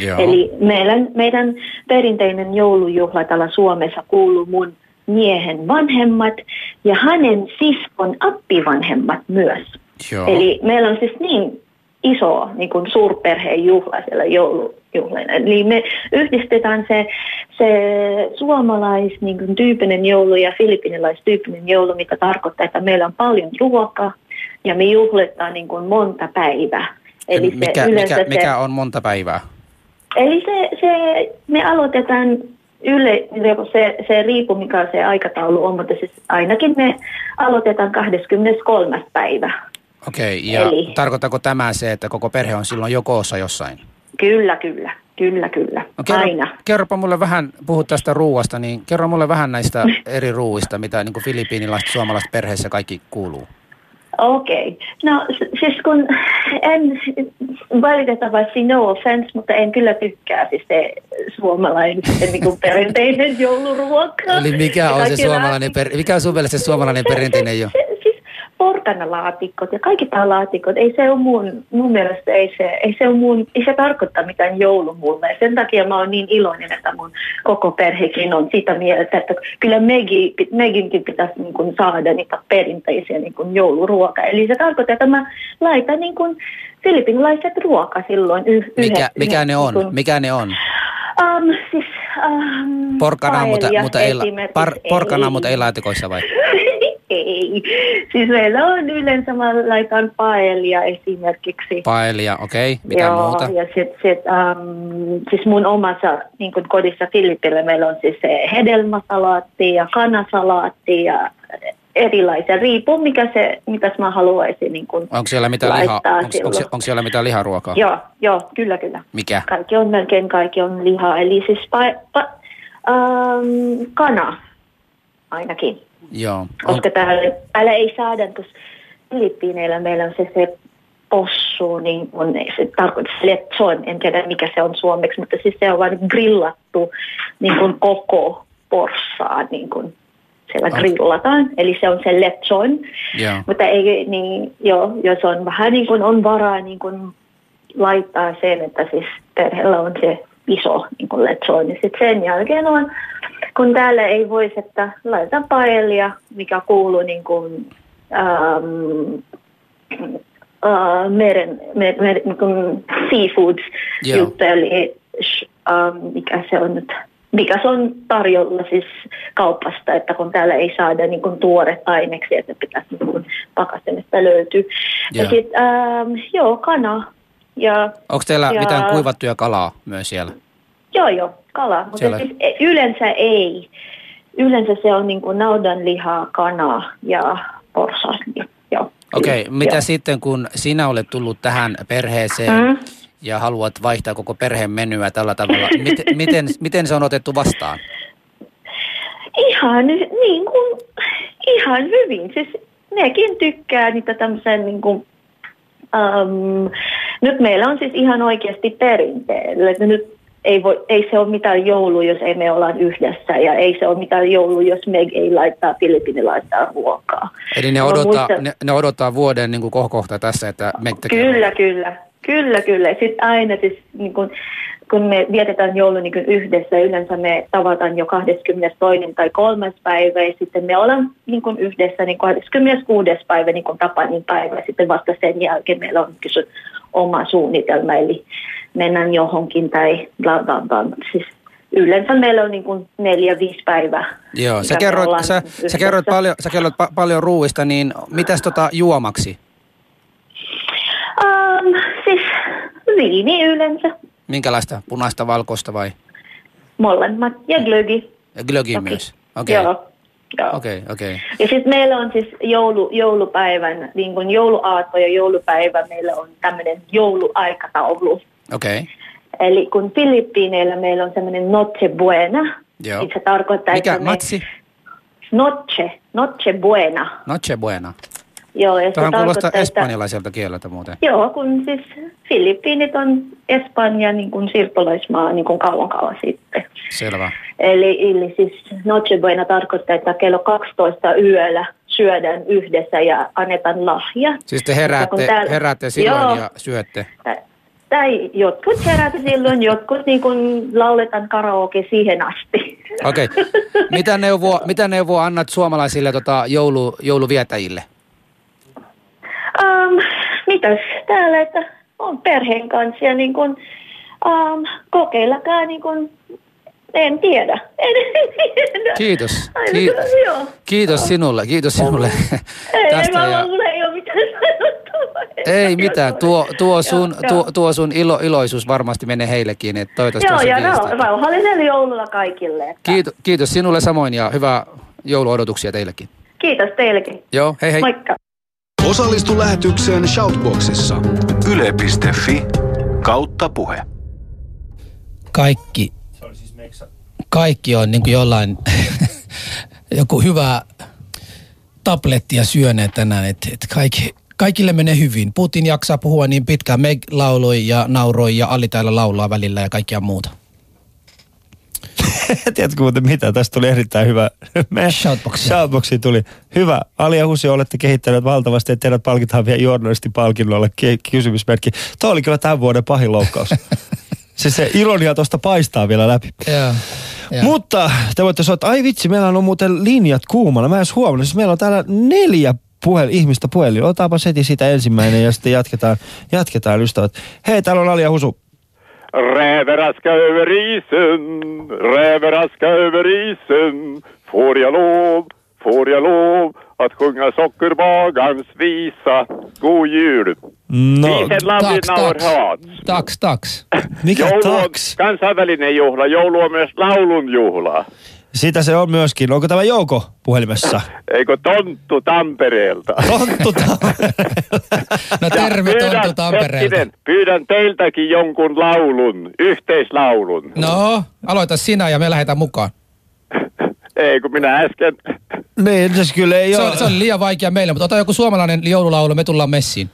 Joo. Eli meidän, meidän perinteinen joulujuhla täällä Suomessa kuuluu mun miehen vanhemmat ja hänen siskon appivanhemmat myös. Joo. Eli meillä on siis niin iso niin kuin suurperheen juhla siellä joulujuhlina. Eli me yhdistetään se, se suomalais niin kuin, tyyppinen joulu ja filippinilaistyyppinen joulu, mikä tarkoittaa, että meillä on paljon ruokaa ja me juhlitaan niin kuin, monta päivää. Eli se mikä, yleensä mikä, se, mikä on monta päivää? Eli se, se, me aloitetaan yle, se, se riippuu mikä se aikataulu on, mutta siis ainakin me aloitetaan 23. päivä. Okei, ja Eli- tarkoittaako tämä se, että koko perhe on silloin jo koossa jossain? Kyllä, kyllä, kyllä, kyllä, No kerro, aina. kerropa mulle vähän, puhut tästä ruuasta, niin kerro mulle vähän näistä eri ruuista, mitä niin filippiinilaiset suomalaiset perheessä kaikki kuuluu. Okei. Okay. No siis kun en valitettavasti no offense, mutta en kyllä tykkää siis se suomalainen niin kuin perinteinen jouluruoka. Eli mikä on se suomalainen, per, mikä on sun mielestä se suomalainen perinteinen jo? Porkanalaatikot ja kaikki tämä laatikot, ei se ole mun, mun mielestä ei se, ei se, ole mun, ei se tarkoita mitään joulu mulle. Sen takia mä oon niin iloinen, että mun koko perhekin on sitä mieltä, että kyllä Megi, Meginkin pitäisi niin kuin saada niitä perinteisiä niin kuin jouluruokaa. Eli se tarkoittaa, että mä laitan niin kuin filippinilaiset ruoka silloin yh, Mikä, yhdessä, mikä ne on? Niin kuin, Mikä ne on? Um, siis, um, Porkana, mutta, mutta, ei, par, porkana, mutta ei laatikoissa vai? ei. Siis meillä on yleensä, laitan paelia esimerkiksi. Paelia, okei. Okay. Mitä Joo, muuta? ja sit, sit, um, siis mun omassa niin kodissa Filippillä meillä on siis hedelmäsalaatti ja kanasalaatti ja erilaisia. Riippuu mikä se, mitä mä haluaisin niin kun Onko siellä mitään lihaa? Onko, onko, onko siellä mitään liharuokaa? Joo, joo, kyllä, kyllä. Mikä? Kaikki on melkein kaikki on lihaa. Eli siis pa, pa, um, kana ainakin. Joo. On, Koska täällä, täällä ei saada, koska Filippiineillä meillä on se, se possu, niin kun, se tarkoittaa lechon, en tiedä mikä se on suomeksi, mutta siis se on vain grillattu niin kun koko porsaa, niin kun siellä Ah. grillataan, eli se on se lechon. joo. Mutta ei, niin, joo, jos on vähän niin kuin on varaa niin kuin laittaa sen, että siis perheellä on se iso niin kuin lechon, niin sitten sen jälkeen on, kun täällä ei voisi, että laitetaan paelia, mikä kuuluu niin kuin, ähm, äh, meren, mer, mer, niin kuin seafoods juttu, eli sh, ähm, mikä se on nyt, mikä se on tarjolla siis kaupasta, että kun täällä ei saada niin kuin tuoret aineksi, että pitäisi niin kuin pakastimesta löytyä. Ja Joo. sitten, ähm, joo, kana. Ja, Onko teillä ja- mitään kuivattuja kalaa myös siellä? Joo, joo, kala. Mutta Siellä- siis e- yleensä ei. Yleensä se on niin kuin naudanlihaa, kanaa ja porsas. Niin. Okei, Kyllä, mitä joo. sitten kun sinä olet tullut tähän perheeseen Mm. Ja haluat vaihtaa koko perheen menyä tällä tavalla, miten, miten, miten se on otettu vastaan? Ihan, niin kuin, ihan hyvin. Siis nekin tykkää niitä tämmöisen niin kuin, um, nyt meillä on siis ihan oikeasti perinteellä. Nyt ei, voi, ei se ole mitään joulu, jos ei me olla yhdessä ja ei se ole mitään joulu, jos Meg ei laittaa Filippinilaittaa ruokaa. Eli ne odottaa, muistan- ne, ne odottaa vuoden niin kuin kohokohta tässä, että me tekee Kyllä, kyllä. Kyllä, kyllä. Sitten aina siis niin kun, kun me vietetään joulu niin yhdessä, yleensä me tavataan jo 22. tai 3. päivä ja sitten me ollaan niin kuin yhdessä niin 26. päivä niin kuin Tapanin päivä ja sitten vasta sen jälkeen meillä on kysy oma suunnitelma, eli mennään johonkin tai bla bla bla. Siis yleensä meillä on niin kuin neljä, viisi päivää. Joo, sä kerroit, sä, sä kerroit, paljon, sä kerroit pa- paljon ruuista, niin mitäs tota juomaksi? Um, siis viini yleensä, Minkälaista? Punaista, valkoista vai? molemmat ja glögi. Ja glögi Toki. myös? Okei, Joo. Joo. okei, okei. Ja siis meillä on siis joulu, joulupäivän, niin kuin jouluaatto ja joulupäivä, meillä on tämmöinen jouluaikataulu. Okei, Eli kun Filippiineillä meillä on semmoinen noche buena, Joo. niin se tarkoittaa, Mikä? että me- Matsi? Noche, noche buena. Noche buena. Joo, ja Tähän kuulostaa että... espanjalaiselta kieleltä muuten. Joo, kun siis Filippiinit on Espanja niin kuin siirtolaismaa niin kuin kauan kauan sitten. Selvä. Eli, eli siis Noche Buena tarkoittaa, että kello 12 yöllä syödään yhdessä ja annetaan lahja. Siis te heräätte, täällä- heräätte silloin Joo. ja syötte. Tai- jotkut herätä silloin, jotkut niin kuin lauletaan karaoke siihen asti. Okei. Mitä neuvoa, mitä neuvoa annat suomalaisille tota, joulu, jouluvietäjille? Um, mitäs täällä, että on perheen kanssa ja niin kuin, um, kokeillakaa niin kuin, en tiedä. En tiedä. Kiitos. Aina Ki- kyllä, joo. kiitos sinulle, kiitos sinulle Ei, tästä. mä Ja... ei ole mitään. Ei mitään, tuo, tuo, sun, Joo, tuo, tuo sun ilo, iloisuus varmasti menee heillekin, että toivottavasti Joo, ja rau- rauhallinen joulua kaikille. Että. Kiitos, kiitos sinulle samoin ja hyvää jouluodotuksia teillekin. Kiitos teillekin. Joo, hei hei. Moikka. Osallistu lähetykseen Shoutboxissa. Yle.fi kautta puhe. Kaikki, kaikki on niin kuin jollain, joku hyvä tablettia syöneet tänään, että et kaikki, kaikille menee hyvin. Putin jaksaa puhua niin pitkään. Meg lauloi ja nauroi ja Ali täällä laulaa välillä ja kaikkia muuta. Tiedätkö muuten mitä? Tästä tuli erittäin hyvä. Me Shoutboxia. Shoutboxiin tuli. Hyvä. Ali ja Husi, olette kehittäneet valtavasti, että teidät palkitaan vielä journalistipalkinnolla. Ky- kysymysmerkki. Tuo oli kyllä tämän vuoden pahin loukkaus. se, se ironia tuosta paistaa vielä läpi. Joo. Joo. Mutta te voitte sanoa, että ai vitsi, meillä on muuten linjat kuumana. Mä en edes huomannut. Siis meillä on täällä neljä puhel, ihmistä puhelin. Otetaanpa heti siitä ensimmäinen ja sitten jatketaan, jatketaan ystävät. Hei, täällä on Ali ja Husu. Räveraska över isen, räveraska över isen Får jag lov, får jag lov att sjunga sockerbagarns visa God jul! No, taks. haat. Taks, taks. mikä Joulu on taks? kansainvälinen juhla, joulu on myös laulun juhla. Sitä se on myöskin. Onko tämä Jouko puhelimessa? Eikö Tonttu Tampereelta? Tonttu No terve Tonttu Tampereelta. hetkinen, pyydän teiltäkin jonkun laulun, yhteislaulun. No, aloita sinä ja me lähdetään mukaan. Ei, kun minä äsken... Niin, se kyllä ei Se ole. on, se on liian vaikea meille, mutta ota joku suomalainen joululaulu, me tullaan messiin.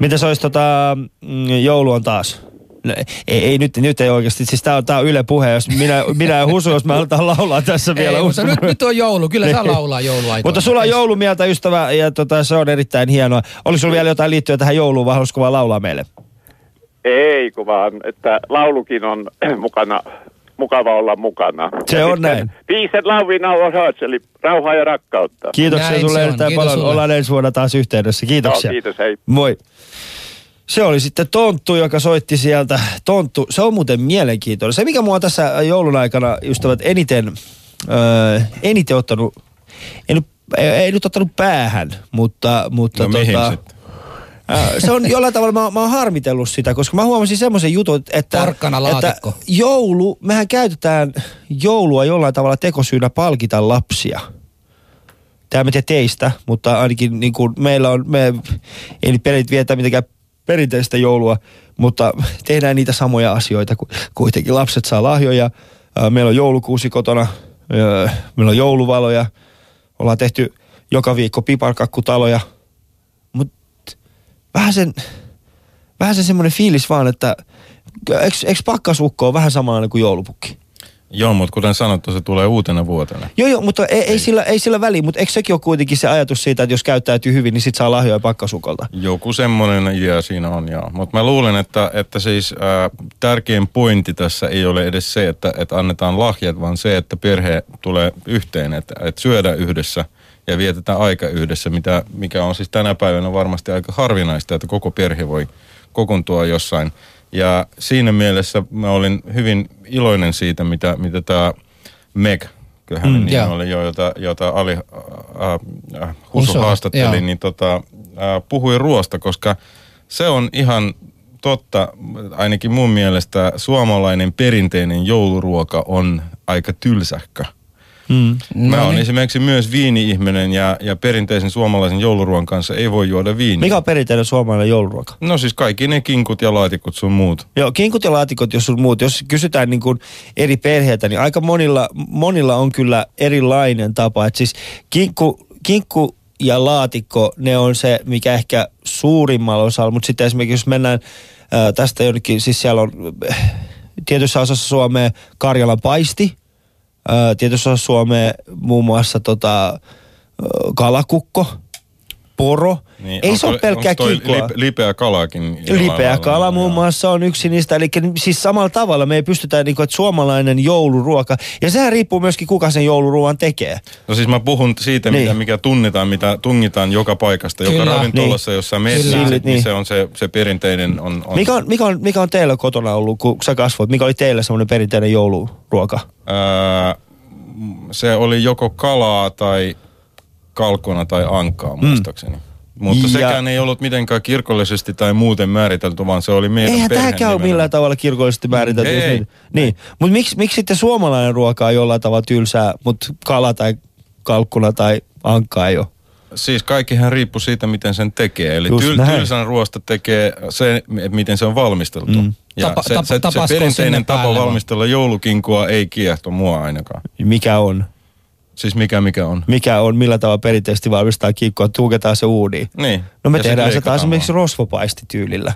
Mitä se olisi tota, mm, joulu on taas? No, ei, ei nyt, nyt ei oikeasti. Siis tää on, tää on Yle puhe, jos minä, minä ja Husu, jos me aletaan laulaa tässä vielä. Ei, mutta nyt, nyt on joulu, kyllä saa laulaa jouluaikoina. Mutta sulla on joulumieltä ystävä ja tota, se on erittäin hienoa. Oliko sulla vielä jotain liittyen tähän jouluun vai haluaisitko vaan laulaa meille? Ei, kun vaan, että laulukin on mukana, mukava olla mukana. Se Ja on sitten näin. Viiset lauvin our hearts, eli rauhaa ja rakkautta. Kiitoksia Näin sulle on. erittäin Kiitos paljon. sulle. Ollaan ensi vuonna taas yhteydessä. Kiitoksia. Joo, kiitos, hei. Moi. Se oli sitten Tonttu, joka soitti sieltä. Tonttu, se on muuten mielenkiintoinen. Se, mikä mua tässä joulun aikana, ystävät, eniten, öö, eniten ottanut, ei nyt, ei, ei nyt ottanut päähän, mutta... mutta No tota? Ää, Se on jollain tavalla, mä, mä oon harmitellut sitä, koska mä huomasin semmoisen jutun, että, että joulu, mehän käytetään joulua jollain tavalla tekosyynä palkita lapsia. Tämä mä tiedä teistä, mutta ainakin niin kuin meillä on, me ei nyt perit vietä mitenkään perinteistä joulua, mutta tehdään niitä samoja asioita. ku- Kuitenkin lapset saa lahjoja, meillä on joulukuusi kotona, meillä on jouluvaloja, ollaan tehty joka viikko piparkakkutaloja, mutta vähän sen, vähän sen semmoinen fiilis vaan, että eikö, pakkasukko ole vähän samanlainen kuin joulupukki? Joo, mutta kuten sanottu, se tulee uutena vuotena. Joo, joo, mutta ei, ei, sillä, ei sillä väliä, mutta eikö sekin ole kuitenkin se ajatus siitä, että jos käyttäytyy hyvin, niin sit saa lahjoja pakkasukolta? Joku semmoinen idea siinä on, joo. Mutta mä luulen, että, että siis ää, tärkein pointti tässä ei ole edes se, että, että annetaan lahjat, vaan se, että perhe tulee yhteen, että, että syödään yhdessä ja vietetään aika yhdessä, mitä, mikä on siis tänä päivänä varmasti aika harvinaista, että koko perhe voi kokoontua jossain. Ja siinä mielessä mä olin hyvin iloinen siitä, mitä, mitä tämä Meg, hänen Mm, nimi oli jo, jota, jota Ali äh, äh, Husu Husu, haastatteli, joo. niin tota, äh, puhui ruoasta, koska se on ihan totta, ainakin mun mielestä suomalainen perinteinen jouluruoka on aika tylsähkö. Mm. Mä No oon niin. esimerkiksi myös viini-ihminen ja, ja perinteisen suomalaisen jouluruoan kanssa ei voi juoda viiniä. Mikä on perinteinen suomalainen jouluruoka? No siis kaikki ne kinkut ja laatikot sun muut. Joo, kinkut ja laatikot, jos sun muut, jos kysytään niin kuin eri perheitä, niin aika monilla, monilla on kyllä erilainen tapa. Et siis kinkku, kinkku ja laatikko, ne on se, mikä ehkä suurimmalla osalla, mutta sitten esimerkiksi jos mennään ää, tästä jonnekin, siis siellä on äh, tietyssä osassa Suomea Karjalan paisti, tietyssä osassa Suomea muun muassa tota, kalakukko, poro. Ei se ole onko- pelkkää kinkkua. Lip, lipeä kalakin. Lipeä lailla? kala muun Joo. muassa on yksi niistä. Eli siis samalla tavalla me ei pystytä, niin kuin, että suomalainen jouluruoka, ja sehän riippuu myöskin kuka sen jouluruoan tekee. No siis mä puhun siitä, Niin. mitä, mikä tunnetaan, mitä tungitaan joka paikasta. Kyllä. Joka ravintolassa, jossa menet, Kyllä. niin, Niin. niin se on se, se perinteinen. On, on, Mikä on, mikä, on, mikä on teillä kotona ollut, kun sä kasvoit? Mikä oli teillä semmoinen perinteinen jouluruoka? Ää, se oli joko kalaa tai kalkona tai ankaa muistaakseni. Mutta Ja- sekään ei ollut mitenkään kirkollisesti tai muuten määritelty, vaan se oli meidän Eihän perheen tämäkään ole millään tavalla kirkollisesti määritelty. Ei. Niin. niin. Mutta miksi, miksi sitten suomalainen ruoka on jollain tavalla tylsää, mutta kala tai kalkkuna tai ankka ei ole? Siis kaikkihan riippuu siitä, miten sen tekee. Eli Just tyl, näin. tylsän ruoasta tekee se, miten se on valmisteltu. Mm. Ja Tapa- se, tapa- se, se perinteinen tapa valmistella joulukinkua ei kiehto mua ainakaan. Mikä on? Siis mikä mikä on. Mikä on, millä tavalla perinteisesti valmistaa kikkua, tuuketaan se uuniin? Niin. No me Ja tehdään se taas esimerkiksi rosvopaistityylillä.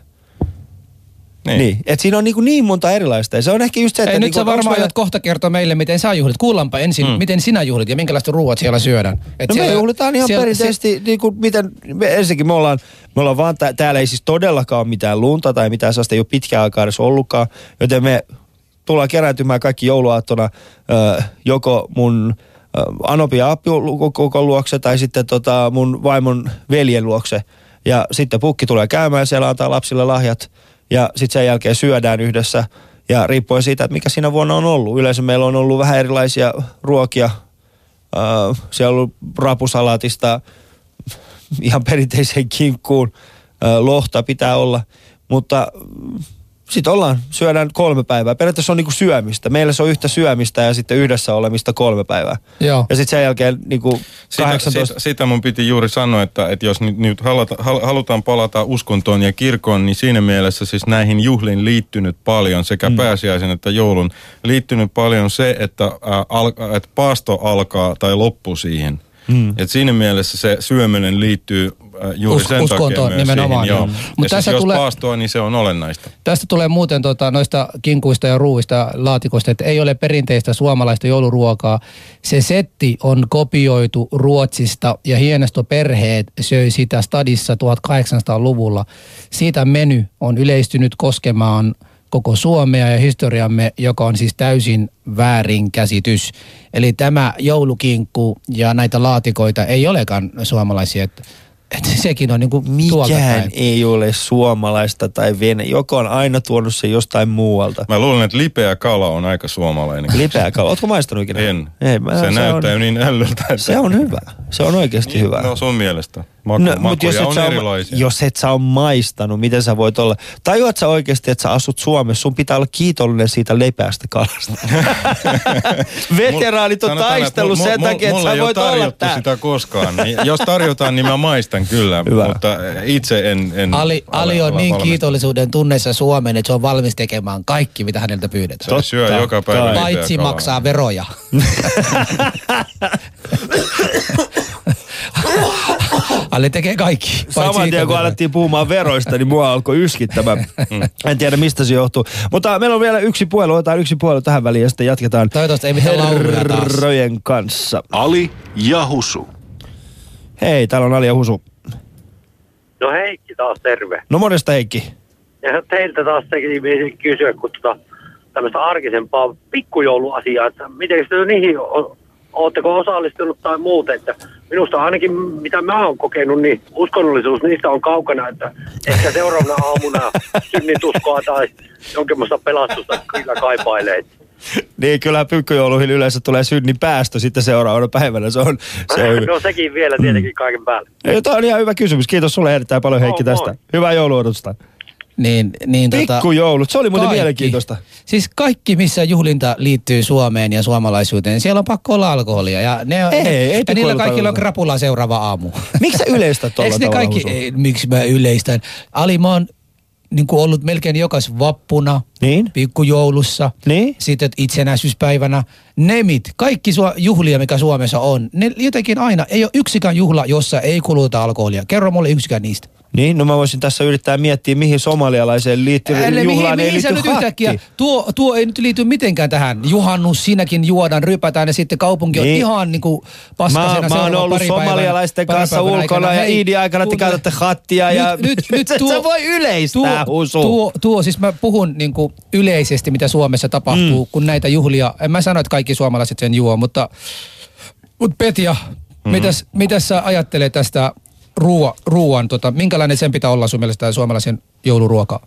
Niin. Niin. Et siinä on niin, niin monta erilaista. Ja se on ehkä just se, että... Ei, nyt niinku, sä varmaan aiot kohta kertoa meille, miten sä juhlit. Kuullaanpa ensin, Mm. miten sinä juhlit ja minkälaiset ruuat siellä syödään. Et No me siellä- juhlitaan ihan siellä- perinteisesti, niin kuin miten, me, ensinnäkin me ollaan, me ollaan vaan, tää, täällä ei siis todellakaan ole mitään lunta tai mitään sellaista ei ole pitkään aikaa edes ollutkaan, joten me tullaan kerääntymään kaikki jouluaattona ö, joko mun ö, Anopi ja Appiukon luokse tai sitten tota mun vaimon veljen luokse. Ja sitten pukki tulee käymään siellä antaa lapsille lahjat ja sitten sen jälkeen syödään yhdessä. Ja riippuen siitä, että mikä siinä vuonna on ollut. Yleensä meillä on ollut vähän erilaisia ruokia. Äh, siellä on ollut rapusalaatista ihan perinteiseen kinkkuun. Äh, lohta pitää olla. Mutta sitten ollaan, syödään kolme päivää. Periaatteessa on niinku syömistä. Meillä se on yhtä syömistä ja sitten yhdessä olemista kolme päivää. Joo. Ja sitten sen jälkeen niinku Sitä, 18... sitä, sitä mun piti juuri sanoa, että, että jos nyt, nyt halata, hal, halutaan palata uskontoon ja kirkkoon, niin siinä mielessä siis näihin juhliin liittynyt paljon, sekä mm. pääsiäisen että joulun, liittynyt paljon se, että, ää, al, että paasto alkaa tai loppuu siihen. Mm. Et siinä mielessä se syöminen liittyy ää, juuri Us- sen uskontoon takia myös nimenomaan, siihen. Joo. joo. Ja Mut siis tässä jos tulee- paastoa, niin se on olennaista. Tästä tulee muuten tota, noista kinkuista ja ruuista ja laatikoista, että ei ole perinteistä suomalaista jouluruokaa. Se setti on kopioitu Ruotsista ja hienostoperheet söi sitä stadissa 1800-luvulla. Siitä meny on yleistynyt koskemaan koko Suomea ja historiamme, joka on siis täysin väärin käsitys. Eli tämä joulukinkku ja näitä laatikoita ei olekaan suomalaisia. Että, että sekin on niinku Mikään ei ole suomalaista tai vene. Joka on aina tuonut se jostain muualta. Mä luulen, että lipeä kala on aika suomalainen. Lipeä kala. Ootko maistanut ikinä? En. Ei, mä, se, näyttää on, niin ällöltä. Että... Se on hyvä. Se on oikeasti hyvä. No sun mielestä. Maku, No, no, mut jos et, on sä ole, erilaisia. jos et sä ole maistanut, miten sä voit olla? Tajuat sä oikeasti, että sä asut Suomessa? Sun pitää olla kiitollinen siitä lepeästä kalasta. Veteraanit on taistellut sen takia, että sä voit olla täällä. sitä koskaan. Niin jos tarjotaan, niin mä maistan kyllä, Hyvä. mutta itse en... en Ali, Ali on niin valmis. kiitollisuuden tunneessa Suomeen, että se on valmis tekemään kaikki, mitä häneltä pyydetään. Se syö Totta joka päivä Paitsi maksaa veroja. Ali tekee kaikki. Saman tien kun alettiin puhumaan veroista, niin mua alkoi yskittämään. En tiedä mistä se johtuu. Mutta meillä on vielä yksi puhelu, otetaan yksi puhelu tähän väliin ja sitten jatketaan Toivottavasti ei mitään herrojen kanssa. Ali ja Husu. Hei, täällä on Ali ja Husu. No Heikki taas terve. No morjesta Heikki. Ja teiltä taas teki kysyä, kun tota, tämmöistä arkisempaa pikkujouluasiaa, että miten te niihin o- ootteko osallistunut tai muuten, että minusta ainakin mitä mä oon kokenut, niin uskonnollisuus niistä on kaukana, että ehkä seuraavana aamuna synnituskoa tai jonkinlaista pelastusta kyllä kaipailee. Niin, kyllä pikkujouluihin yleensä tulee synnin päästö sitten seuraavana päivänä. Se on, se on No sekin vielä tietenkin kaiken päälle. Tämä on ihan hyvä kysymys. Kiitos sulle erittäin paljon Heikki tästä. moi. Hyvää jouluodotusta. Niin, niin tota, Pikkujoulut, se oli muuten kaikki. mielenkiintoista. Siis kaikki, missä juhlinta liittyy Suomeen ja suomalaisuuteen, siellä on pakko olla alkoholia. Ja, ne on, Ei, ei ja niillä kaikilla on krapula seuraava aamu. Miksi sä yleistät tuolla Eikö ne tavalla, kaikki, ei, miksi mä yleistän? Ali, mä oon niin kuin ollut melkein jokas vappuna, Niin? pikkujoulussa, Niin? sitten itsenäisyyspäivänä, nemit, kaikki sua, juhlia, mikä Suomessa on, ne jotenkin aina, ei ole yksikään juhla, jossa ei kuluta alkoholia. Kerro mulle yksikään niistä. Niin, no mä voisin tässä yrittää miettiä, mihin somalialaiseen liittyy Älä, juhlaan mihin, ei mihin sä liity nyt yhtäkkiä, tuo, tuo ei nyt liity mitenkään tähän. Juhannus, siinäkin juodaan, rypätään ja sitten kaupunki on Niin. ihan niinku paskasena Mä, mä oon ollut pari päivän- somalialaisten parin kanssa päivän ulkona aikana. ja Hei, iidin aikana te käytätte hattia ja... Nyt, nyt, nyt Et tuo, sä voi yleistää, tuo, Husu. Tuo, tuo, siis mä puhun niinku yleisesti, mitä Suomessa tapahtuu, mm. kun näitä juhlia, en mä sano, että kaikki suomalaiset sen juo, mutta, mutta Petja, mm-hmm. mitäs, mitäs sä ajattelet tästä ruoan, ruoan tota, minkälainen sen pitää olla sun mielestä suomalaisen jouluruoka?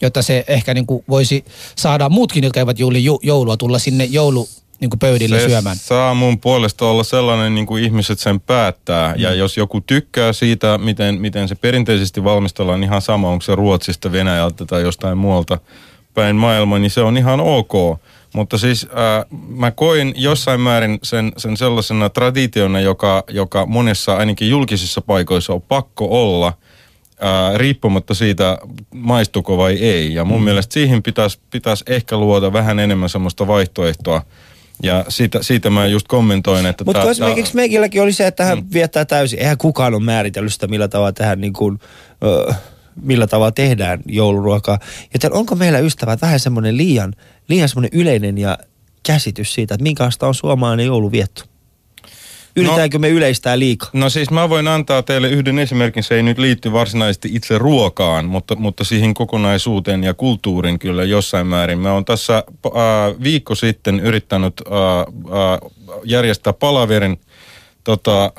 Jotta se ehkä niinku voisi saada muutkin, jotka eivät juhli ju, joulua, tulla sinne joulu niinku pöydille se syömään. saa mun puolesta olla sellainen, niin kuin ihmiset sen päättää. Mm. Ja jos joku tykkää siitä, miten, miten se perinteisesti valmistellaan, ihan sama, onko se Ruotsista, Venäjältä tai jostain muualta päin maailmaa, niin se on ihan ok. Mutta siis äh, mä koin jossain määrin sen, sen sellaisena traditiona, joka, joka monessa ainakin julkisissa paikoissa on pakko olla, äh, riippumatta siitä maistuko vai ei. Ja mun mm. mielestä siihen pitäisi pitäis ehkä luoda vähän enemmän semmoista vaihtoehtoa. Ja siitä, siitä mä just kommentoin, että... Mutta tää- esimerkiksi meikilläkin oli se, että hän mm. viettää täysin. Eihän kukaan ole määritellyt sitä, millä tavalla tähän niin kuin, ö, millä tavalla tehdään jouluruokaa. Joten onko meillä ystävät vähän semmoinen liian, liian semmoinen yleinen ja käsitys siitä, että minkälaista on suomalainen jouluvietto? Yritetäänkö me yleistää liikaa? No siis mä voin antaa teille yhden esimerkin, se ei nyt liitty varsinaisesti itse ruokaan, mutta, mutta siihen kokonaisuuteen ja kulttuurin kyllä jossain määrin. Mä oon tässä äh, viikko sitten yrittänyt äh, äh, järjestää palaverin tota, äh,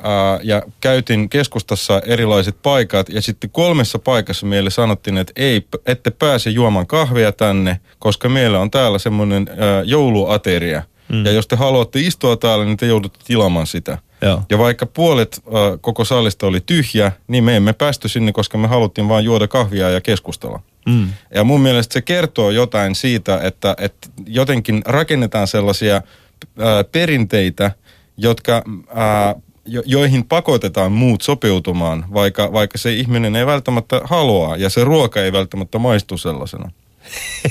ja käytin keskustassa erilaiset paikat ja sitten kolmessa paikassa meille sanottiin, että ei, ette pääse juomaan kahvia tänne, koska meillä on täällä semmoinen jouluateria. Mm. Ja jos te haluatte istua täällä, niin te joudutte tilaamaan sitä. Joo. Ja vaikka puolet äh, koko salista oli tyhjä, niin me emme päästy sinne, koska me haluttiin vain juoda kahvia ja keskustella. Mm. Ja mun mielestä se kertoo jotain siitä, että, että jotenkin rakennetaan sellaisia ää, perinteitä, jotka, ää, jo, joihin pakotetaan muut sopeutumaan, vaikka, vaikka se ihminen ei välttämättä halua ja se ruoka ei välttämättä maistu sellaisena.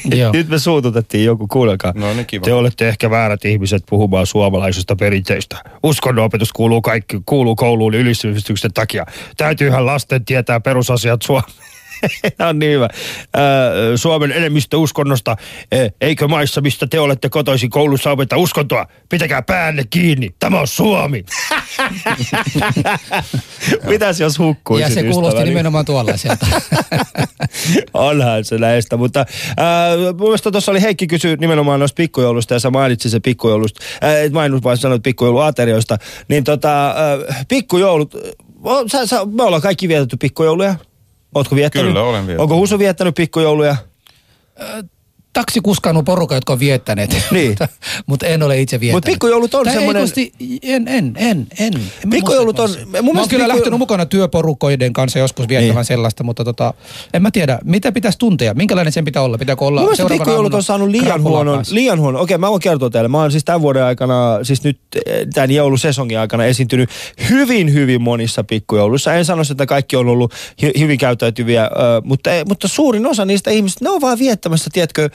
Joo. Nyt me suututettiin joku, kuulekaa. No niin, kiva. Te olette ehkä väärät ihmiset puhumaan suomalaisista perinteistä. Uskonnonopetus kuuluu kaikki, kuuluu kouluun ylistymistyksen takia. Täytyyhän lasten tietää perusasiat Suomeen. on niin hyvä. Suomen enemmistö uskonnosta. Eikö maissa, mistä te olette kotoisin koulussa opeta uskontoa? Pitäkää päänne kiinni. Tämä on Suomi. Mitäs jos hukkuisit Ja se kuulosti ystäväni? nimenomaan tuollaiselta. Onhan se näistä, mutta äh, mun mielestä tuossa oli Heikki kysy nimenomaan noista pikkujoulusta ja sä mainitsit se pikkujoulusta, äh, et maininnut vaan sanoit pikkujouluaterioista, niin tota, äh, pikkujoulut, o, sä, sä, me ollaan kaikki vietetty pikkujouluja. Ootko viettänyt? Kyllä, olen viettänyt. Onko Husu viettänyt pikkujouluja? Taksikuskannut porukka, jotka on viettäneet. Niin. mutta, mutta en ole itse viettänyt. Mut pikkujoulut on semmonen- kosti- En, en, en, en. en Pikkujoulut on- mun Mä oon mielestä kyllä pikku- lähtenyt mukana työporukoiden kanssa joskus viettämään Niin. sellaista, mutta tota, en mä tiedä, mitä pitäisi tuntea, minkälainen sen pitää olla, pitääkö olla Mun pikkujoulut on saanut liian huonon, liian huonon. Okei, mä voin kertoa teille. Mä oon siis tämän vuoden aikana, siis nyt eh, tämän joulusesongin aikana esiintynyt hyvin, hyvin monissa pikkujouluissa. En sano, että kaikki on ollut hyvin käyttäytyviä, mutta, eh, mutta suurin osa niistä ihmisistä, ne on vaan viettämässä, tiedätkö,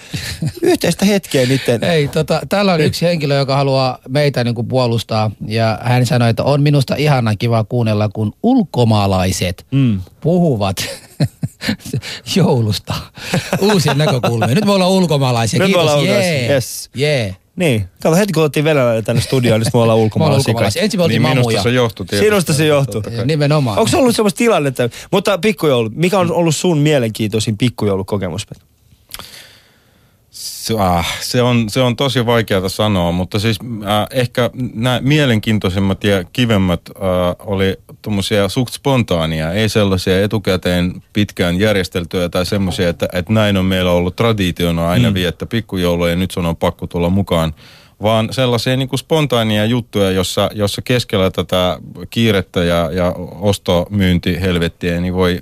yhteistä hetkeä niiden. Ei, tota, täällä on yksi henkilö, joka haluaa meitä niin kuin puolustaa ja hän sanoi, että on minusta ihana kiva kuunnella, kun ulkomaalaiset mm. puhuvat joulusta. Uusia näkökulmia. Nyt me ollaan ulkomaalaisia. Nyt me Kiitos. ollaan Jee. ulkomaalaisia, yes. Jee. Niin, kato heti kun otettiin venäläinen tänne studioon, niin me ollaan Me ollaan ulkomaalaisia. Ensin me oltiin Niin mamuja. minusta se johtui tietysti. Sinusta se kai. Nimenomaan. Onko se ollut sellaista tilannetta? Mutta pikkujoulu, mikä on ollut sun mielenkiintoisin pikkujoulukokemus? Se, ah, se, on, se on tosi vaikeaa sanoa, mutta siis äh, ehkä nämä mielenkiintoisimmat ja kivemmät äh, oli tuommoisia suht spontaania, ei sellaisia etukäteen pitkään järjesteltyjä tai semmoisia, että, että näin on meillä ollut traditiona aina mm. viettää pikkujoulua ja nyt sun on pakko tulla mukaan, vaan sellaisia niin kuin spontaania juttuja, jossa, jossa keskellä tätä kiirettä ja, ja ostomyynti helvettiä, niin voi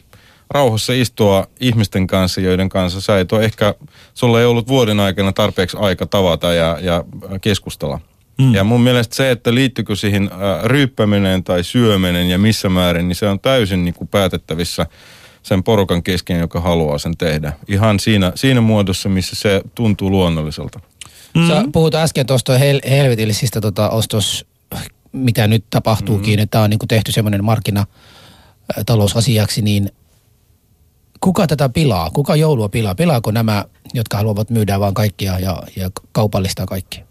rauhassa istua ihmisten kanssa, joiden kanssa sä et ole ehkä, sulla ei ollut vuoden aikana tarpeeksi aika tavata ja, ja keskustella. Mm. Ja mun mielestä se, että liittyykö siihen äh, ryyppäminen tai syöminen ja missä määrin, niin se on täysin niin kuin päätettävissä sen porukan kesken, joka haluaa sen tehdä. Ihan siinä, siinä muodossa, missä se tuntuu luonnolliselta. Mm. Sä puhut äsken tuosta hel- helvetillisistä tota, ostos, mitä nyt tapahtuukin, mm. että tämä on niinku tehty semmoinen markkinatalousasiaksi, niin kuka tätä pilaa? Kuka joulua pilaa? Pilaako nämä, jotka haluavat myydä vaan kaikkia ja, ja kaupallistaa kaikkia?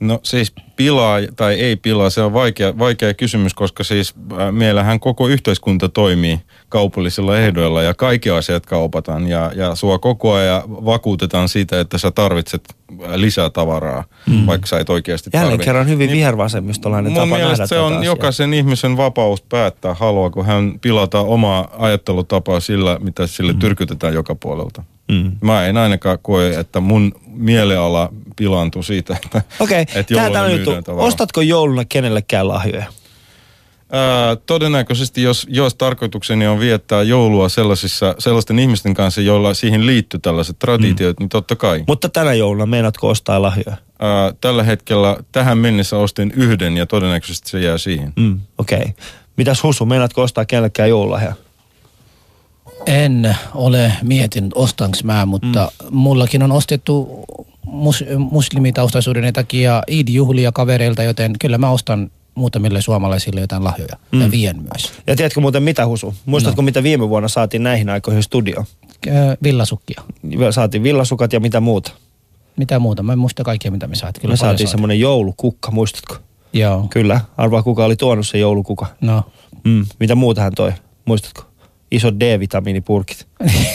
No siis pilaa tai ei pilaa, se on vaikea, vaikea kysymys, koska siis äh, meillähän koko yhteiskunta toimii kaupallisilla ehdoilla ja kaikki asiat kaupataan ja, ja sua koko ajan vakuutetaan siitä, että sä tarvitset äh, lisää tavaraa, mm. vaikka sä et oikeasti Jälleen tarvitse. kerran hyvin vihervasemmistolainen Mun tapa nähdä mielestä se tätä on asiaa. jokaisen ihmisen vapaus päättää, haluaako hän pilata omaa ajattelutapaa sillä, mitä sille mm. tyrkytetään joka puolelta. Mm. Mä en ainakaan koe, että mun mieliala pilaantuu siitä, että, Okei, että okay. jouluna on juttu. Ostatko jouluna kenellekään lahjoja? Ää, todennäköisesti, jos, jos tarkoitukseni on viettää joulua sellaisissa, sellaisten ihmisten kanssa, joilla siihen liittyy tällaiset traditiot, mm. niin totta kai. Mutta tänä jouluna meinaatko ostaa lahjoja? Ää, tällä hetkellä tähän mennessä ostin yhden ja todennäköisesti se jää siihen. Mm. Okei. Okay. Mitäs Husu, meinaatko ostaa kenellekään joululahja? En ole miettinyt, ostanko mä, mutta mm. mullakin on ostettu mus, muslimitaustaisuuden takia Eid-juhlia kavereilta, joten kyllä mä ostan muutamille suomalaisille jotain lahjoja mm. ja vien myös. Ja tiedätkö muuten mitä Husu? Muistatko no. mitä viime vuonna saatiin näihin aikoihin studioon? Ö, villasukkia. Saatiin villasukat ja mitä muuta? Mitä muuta? Mä en muista kaikkea, mitä me saatiin. Kyllä Me saatiin semmoinen joulukukka, muistatko? Joo. Kyllä. Arvaa kuka oli tuonut se joulukuka. No. Mm. Mitä muuta hän toi? Muistatko? Isot D-vitamiinipurkit.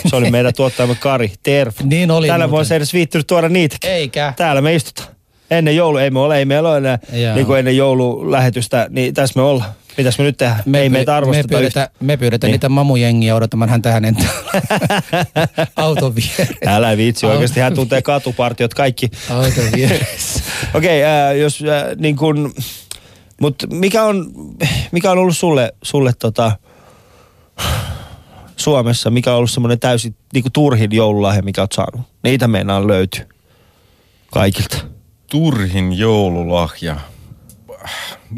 Se oli meidän tuottajamme Kari, terve. Niin oli Täällä muuten. voisi edes viittynyt tuoda niitäkin. Eikä. Täällä me istutaan. Ennen joulu, ei me ole, ei meillä ole enää, niin kuin ennen joululähetystä, niin tässä me ollaan. Mitäs me nyt tehdään? Me ei meitä arvosteta me pyydetään, me pyydetään Niin. niitä mamujengiä odottamaan häntä hänen auton vieressä. Älä viitsi, Auto- oikeasti hän tuntee katupartiot kaikki. Auton vieressä. Okei, okay, äh, jos äh, niin kun, mutta mikä on, mikä on ollut sulle, sulle tota, Suomessa, mikä on ollut semmoinen täysin niin kuin turhin joululahja, mikä oot saanut? Niitä meinaan löytyy kaikilta. Turhin joululahja.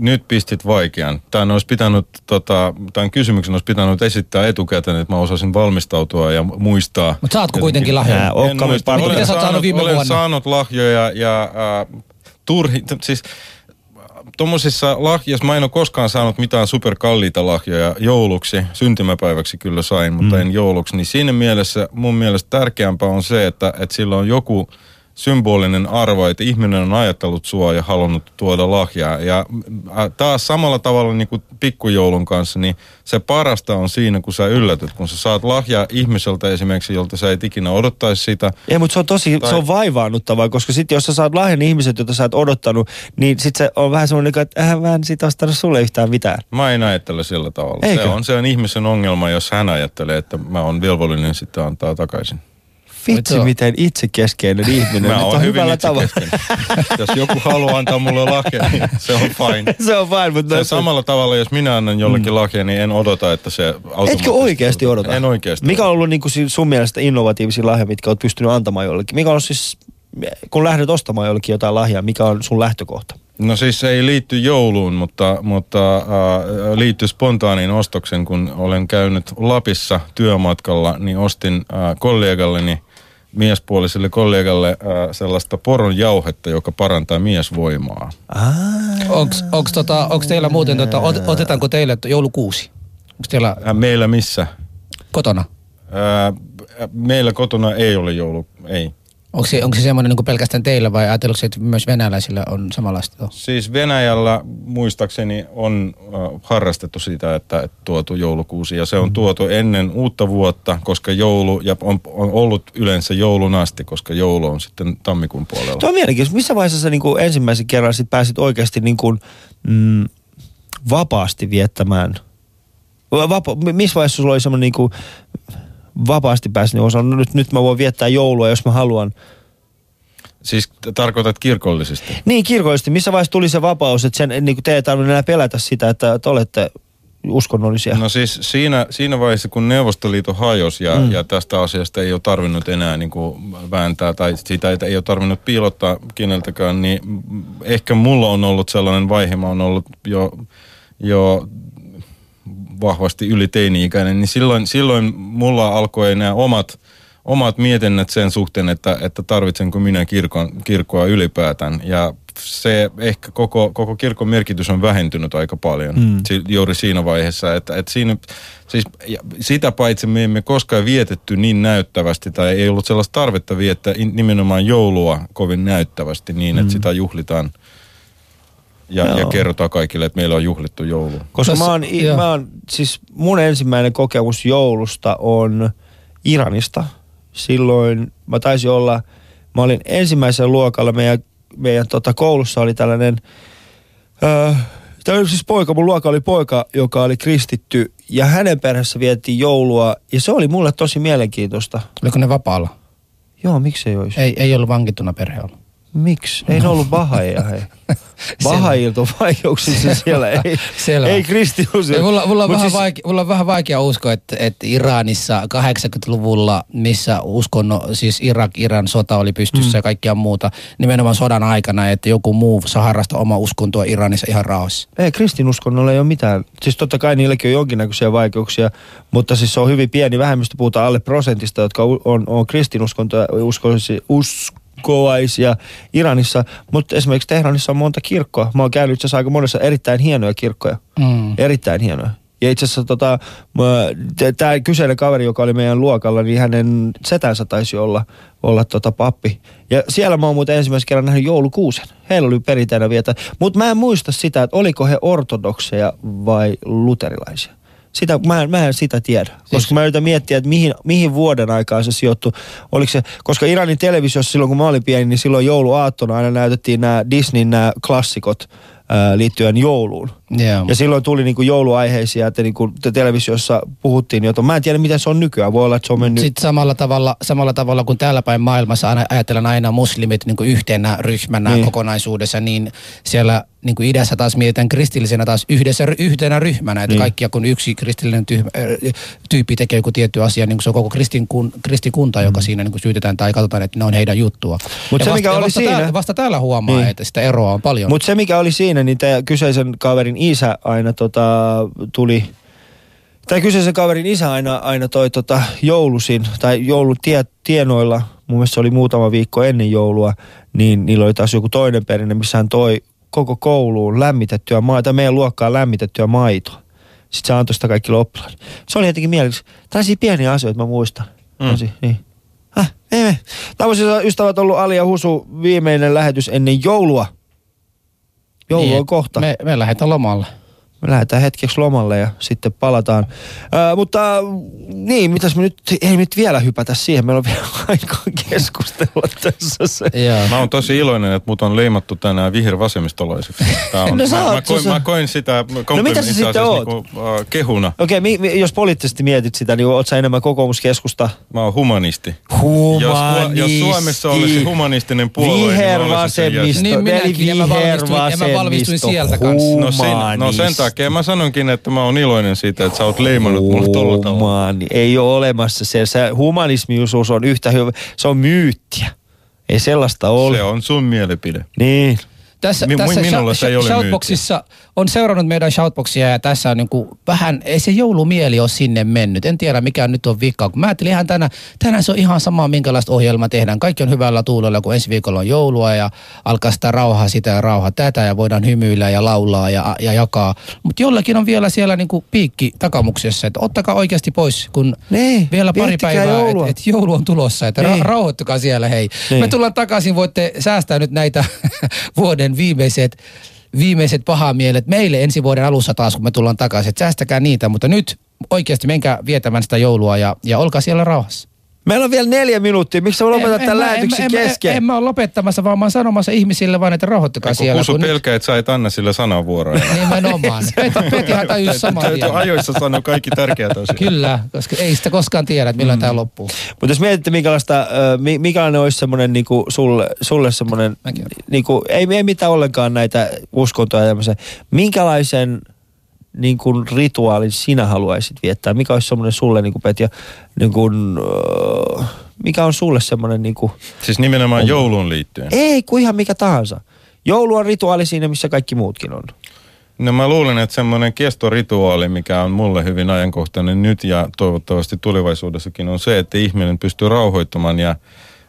Nyt pistit vaikean. Tämän, olisi pitänyt, tota, tämän kysymyksen olisi pitänyt esittää etukäteen, että mä osasin valmistautua ja muistaa. Mutta saatko kuitenkin lahjoja? Nää En muista. Olen oot saanut viime olen vuonna? saanut lahjoja ja äh, turhi, t- siis tuommoisissa lahjoissa, mä en ole koskaan saanut mitään superkalliita lahjoja jouluksi, syntymäpäiväksi kyllä sain, mutta mm. en jouluksi, niin siinä mielessä mun mielestä tärkeämpää on se, että, että sillä on joku symbolinen arvo, että ihminen on ajatellut sua ja halunnut tuoda lahjaa. Ja taas samalla tavalla niin kuin pikkujoulun kanssa, niin se parasta on siinä, kun sä yllätyt, kun sä saat lahjaa ihmiseltä esimerkiksi, jolta sä et ikinä odottaisi sitä. Ei, mutta se on tosi, Tai- se on vaivaannuttavaa, koska sitten jos sä saat lahjan ihmiset, joita sä et odottanut, niin sit se on vähän semmoinen, että äh, mä en sit ostanut sulle yhtään mitään. Mä en ajattele sillä tavalla. Eikö? Se on, se on ihmisen ongelma, jos hän ajattelee, että mä oon velvollinen sitten antaa takaisin. Vitsi, Mutta- miten itsekeskeinen ihminen. Mä oon on hyvin itsekeskeinen. Jos joku haluaa antaa mulle lahja, niin se on fine. se on fine, mutta... Se samalla tavalla, jos minä annan jollekin lahja, niin en odota, että se automaattisesti... Etkö oikeasti odota? En oikeasti. Mikä on ollut niin kuin sun mielestä innovatiivisia lahjoja, mitkä olet pystynyt antamaan jollekin? Mikä on siis, kun lähdet ostamaan jollekin jotain lahjaa, mikä on sun lähtökohta? No siis se ei liitty jouluun, mutta, mutta äh, liittyy spontaaniin ostoksen, kun olen käynyt Lapissa työmatkalla, niin ostin äh, kollegalleni miespuoliselle kollegalle äh, sellaista poron jauhetta, joka parantaa miesvoimaa. Onks, onks, tota, onks teillä muuten, tota, ot, otetaanko teille joulukuusi? Onko teillä Äh, meillä missä? kotona? Äh, meillä kotona ei ole joulu, ei. Onko se, onko se semmoinen niin pelkästään teillä vai ajatellaanko se, että myös venäläisillä on samanlaista? Siis Venäjällä muistaakseni on äh, harrastettu sitä, että, että tuotu joulukuusi ja se on tuotu ennen uutta vuotta, koska joulu ja on, on ollut yleensä joulun asti, koska joulu on sitten tammikuun puolella. Tuo on mielenkiintoista. Missä vaiheessa sä niin kuin ensimmäisen kerran sit pääsit oikeasti niin kuin, mm, vapaasti viettämään? Vapa, missä vaiheessa sulla oli semmoinen niin kuin, vapaasti pääsin, niin osannut, no nyt, nyt mä voin viettää joulua, jos mä haluan. Siis tarkoitat kirkollisesti? Niin, kirkollisesti. Missä vaiheessa tuli se vapaus, että sen, niin kuin te ei tarvinnut enää pelätä sitä, että te olette uskonnollisia? No siis siinä, siinä vaiheessa, kun Neuvostoliitto hajosi ja, mm. ja tästä asiasta ei ole tarvinnut enää niin kuin vääntää tai sitä ei, ei ole tarvinnut piilottaa keneltäkään, niin ehkä mulla on ollut sellainen vaihe, mä oon ollut jo, jo vahvasti yli teini-ikäinen, niin silloin, silloin mulla alkoi nämä omat, omat mietinnät sen suhteen, että, että tarvitsenko minä kirkon, kirkkoa ylipäätään. Ja se ehkä koko, koko kirkon merkitys on vähentynyt aika paljon mm. si, juuri siinä vaiheessa. Että, että siinä, siis, ja sitä paitsi me emme koskaan vietetty niin näyttävästi tai ei ollut sellaista tarvetta viettää nimenomaan joulua kovin näyttävästi niin, että sitä juhlitaan ja, ja kerrotaan kaikille, että meillä on juhlittu joulu. Koska Tässä- mä oon, mä oon, siis mun ensimmäinen kokemus joulusta on Iranista. Silloin mä taisin olla, mä olin ensimmäisellä luokalla, meidän, meidän tota, koulussa oli tällainen, öö, tämä oli siis poika, mun luokka oli poika, joka oli kristitty ja hänen perheessä vietiin joulua ja se oli mulle tosi mielenkiintoista. Oliko ne vapaalla? Joo, miksei olisi? Ei, ei ollut vankittuna perhe ollut. Miksi? Ei ne ollut bahaja, hei. Bahajilta on vaikeuksissa siellä, ei, Selvä. ei kristinuus. Ei, mulla, mulla, on vähän siis- vaikea, mulla on vähän vaikea uskoa, että, että Iranissa 80-luvulla, missä uskonno, siis Irak, Iran sota oli pystyssä mm. ja kaikkia muuta, nimenomaan sodan aikana, että joku muu saa harrastaa oma uskontoa Iranissa ihan rauhassa. Ei, kristinuskonnolla ei ole mitään. Siis totta kai niilläkin on jonkinnäköisiä vaikeuksia, mutta siis se on hyvin pieni vähemmistö, puhutaan alle prosentista, jotka on, on, on kristinuskontoja, uskoisi, uskovaisia Iranissa. Mutta esimerkiksi Teheranissa on monta kirkkoa. Mä oon käynyt itse asiassa aika monessa erittäin hienoja kirkkoja. Mm. Erittäin hienoja. Ja itse asiassa tota, tämä kyseinen kaveri, joka oli meidän luokalla, niin hänen setänsä taisi olla, olla tota pappi. Ja siellä mä oon muuten ensimmäisen kerran nähnyt joulukuusen. Heillä oli perinteinen vietä. Mutta mä en muista sitä, että oliko he ortodokseja vai luterilaisia. Sitä, mä, en, mä en sitä tiedä, koska mä yritän miettiä, että mihin, mihin vuoden aikaan se sijoittui. Oliko se, koska Iranin televisiossa silloin kun mä olin pieni, niin silloin jouluaattona aina näytettiin nämä Disneyn nämä klassikot ää, liittyen jouluun. Yeah. Ja silloin tuli niinku jouluaiheisia, että niinku te televisiossa puhuttiin jotain. Mä en tiedä, miten se on nykyään. Voi olla, että se on mennyt... Sitten samalla tavalla, samalla tavalla kuin täällä päin maailmassa aina, ajatellaan aina muslimit niin kuin yhtenä ryhmänä niin. kokonaisuudessa, niin siellä niin kuin idässä taas mietitään kristillisenä taas yhdessä, yhtenä ryhmänä. Että Niin. kaikkia kun yksi kristillinen tyhmä, äh, tyyppi tekee joku tietty asia, niin kuin se on koko kristin, kun, kristikunta, joka siinä niin kuin syytetään tai katsotaan, että ne on heidän juttua. Mm. Mut se, vasta, mikä oli vasta siinä- Täällä, vasta täällä huomaa, Niin. että sitä eroa on paljon. Mutta se, mikä oli siinä, niin tämä kyseisen kaverin isä aina tota, tuli... Tai kyseisen kaverin isä aina, aina toi tota, joulusin, tai joulun tie, tienoilla, mun mielestä se oli muutama viikko ennen joulua, niin niillä oli taas joku toinen perinne, missä hän toi koko kouluun lämmitettyä maitoa, tai meidän luokkaan lämmitettyä maitoa. Sitten se antoi sitä kaikille oppilaille. Se oli jotenkin mielessä. Tällaisia pieniä asioita mä muistan. Mm. niin. Häh, ei me. Tämmöisiä ystävät ollut Ali ja Husu viimeinen lähetys ennen joulua. Joulu niin, on kohta. Me, me lähdetään lomalle. Me lähdetään hetkeksi lomalle ja sitten palataan. Ää, mutta niin, mitäs me nyt, ei nyt vielä hypätä siihen. Meillä on vielä aikaa keskustella tässä. Se. Joo. Mä oon tosi iloinen, että mut on leimattu tänään vihervasemmistolaiseksi. Tää on, No mä, mä, koin, mä koin sitä No mitä sä sitten oot? Niinku, uh, kehuna. Okei, mi, mi, jos poliittisesti mietit sitä, niin oot sä enemmän kokoomuskeskusta? Mä oon humanisti. Humanisti. Jos, jos Suomessa olisi humanistinen puolue, niin mä olisin sen Vihervasemmisto. jäsen. Niin minäkin, ja mä valmistuin- ja mä valmistuin sieltä kanssa. No sen, no sen takia mä sanonkin, että mä oon iloinen siitä, että sä oot leimannut mulle tolla tavalla. Ei ole olemassa se. se humanismiusuus on yhtä hyvä. Se on myyttiä. Ei sellaista ole. Se on sun mielipide. Niin. Tässä, Mi- tässä minulla se ei ole Shoutboxissa on seurannut meidän Shoutboxia ja tässä on niinku vähän, ei se joulumieli ole sinne mennyt. En tiedä mikä nyt on vika. Kun mä ajattelin ihan tänään, tänään se on ihan sama minkälaista ohjelmaa tehdään. Kaikki on hyvällä tuulella, kun ensi viikolla on joulua ja alkaa sitä rauhaa sitä ja rauhaa tätä ja voidaan hymyillä ja laulaa ja, ja jakaa. Mutta jollakin on vielä siellä niinku piikki takamuksessa, että ottakaa oikeasti pois, kun Niin, vielä pari päivää, että et joulu on tulossa, että Niin. ra- rauhoittukaa siellä hei. Niin. Me tullaan takaisin, voitte säästää nyt näitä vuoden viimeiset, viimeiset pahamielet meille ensi vuoden alussa taas, kun me tullaan takaisin. Säästäkää niitä, mutta nyt oikeasti menkää vietämään sitä joulua ja, ja olkaa siellä rauhassa. Meillä on vielä neljä minuuttia. Miksi sä lopetat tämän mä- lähetyksen en, kesken? En, en, mä ole lopettamassa, vaan mä oon sanomassa ihmisille vaan, että rauhoittukaa Kun siellä. Kusu kun nyt- pelkää, että sä et anna sille sanavuoroa. Nimenomaan. Peti, Petihan tajus saman Täytyy tien. ajoissa sanoa kaikki tärkeät asiat. Kyllä, koska ei sitä koskaan tiedä, että milloin mm. tämä loppuu. Mutta jos mietitte, minkälaista, minkälainen olisi semmoinen niinku sulle, sulle semmoinen, niinku, ei, ei mitään ollenkaan näitä uskontoja ja tämmöisiä. Minkälaisen niin kuin rituaalin sinä haluaisit viettää? Mikä olisi semmoinen sulle, niin kuin Petja, niin kuin, ö, mikä on sulle semmoinen, niin kuin, Siis nimenomaan jouluun liittyen. ei kuin ihan mikä tahansa. Joulu on rituaali siinä, missä kaikki muutkin on. No mä luulen, että semmoinen kestorituaali, mikä on mulle hyvin ajankohtainen nyt ja toivottavasti tulevaisuudessakin on se, että ihminen pystyy rauhoittumaan ja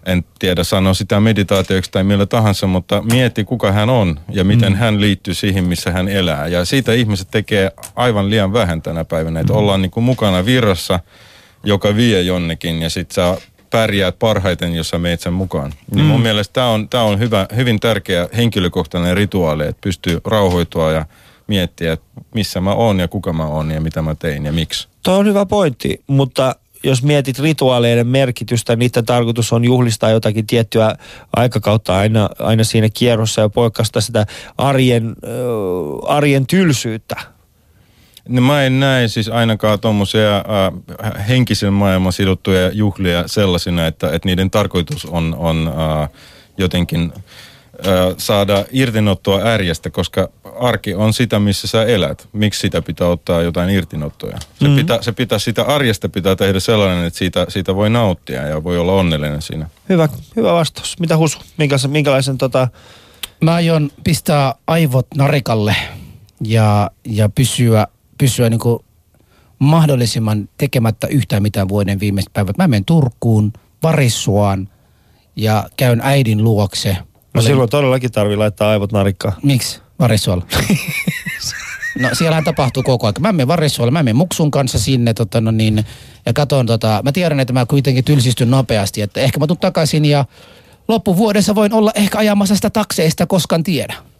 en tiedä sanoa sitä meditaatioksi tai millä tahansa, mutta mieti kuka hän on ja miten mm. hän liittyy siihen, missä hän elää. Ja siitä ihmiset tekee aivan liian vähän tänä päivänä, että ollaan niin kuin mukana virrassa, joka vie jonnekin ja sit sä pärjäät parhaiten, jos sä meet sen mukaan. Niin mun mielestä tämä on, tää on hyvä, hyvin tärkeä henkilökohtainen rituaali, että pystyy rauhoitua ja miettiä, että missä mä oon ja kuka mä oon ja mitä mä tein ja miksi. Tuo on hyvä pointti, mutta jos mietit rituaaleiden merkitystä, niiden tarkoitus on juhlistaa jotakin tiettyä aikakautta aina, aina siinä kierrossa ja poikasta sitä arjen, äh, arjen tylsyyttä. No mä en näe siis ainakaan tuommoisia äh, henkisen maailman sidottuja juhlia sellaisina, että, että niiden tarkoitus on, on äh, jotenkin äh, saada irtinottoa ärjestä, koska arki on sitä, missä sä elät. Miksi sitä pitää ottaa jotain irtinottoja? Se, mm-hmm. pitää, se pitää, sitä arjesta pitää tehdä sellainen, että siitä, siitä voi nauttia ja voi olla onnellinen siinä. Hyvä, hyvä vastaus. Mitä Husu? Minkälaisen, minkälaisen tota... Mä aion pistää aivot narikalle ja, ja pysyä, pysyä niin kuin mahdollisimman tekemättä yhtään mitään vuoden viimeiset päivät. Mä menen Turkuun, Varissuaan ja käyn äidin luokse. No Olen- silloin todellakin tarvii laittaa aivot narikkaan. Miksi Varissualla? No siellähän tapahtuu koko ajan. Mä menen Varissuolle, mä menen Muksun kanssa sinne tota, no niin, ja katon tota, mä tiedän, että mä kuitenkin tylsistyn nopeasti, että ehkä mä tulen takaisin ja loppuvuodessa voin olla ehkä ajamassa sitä takseista, koskaan tiedä.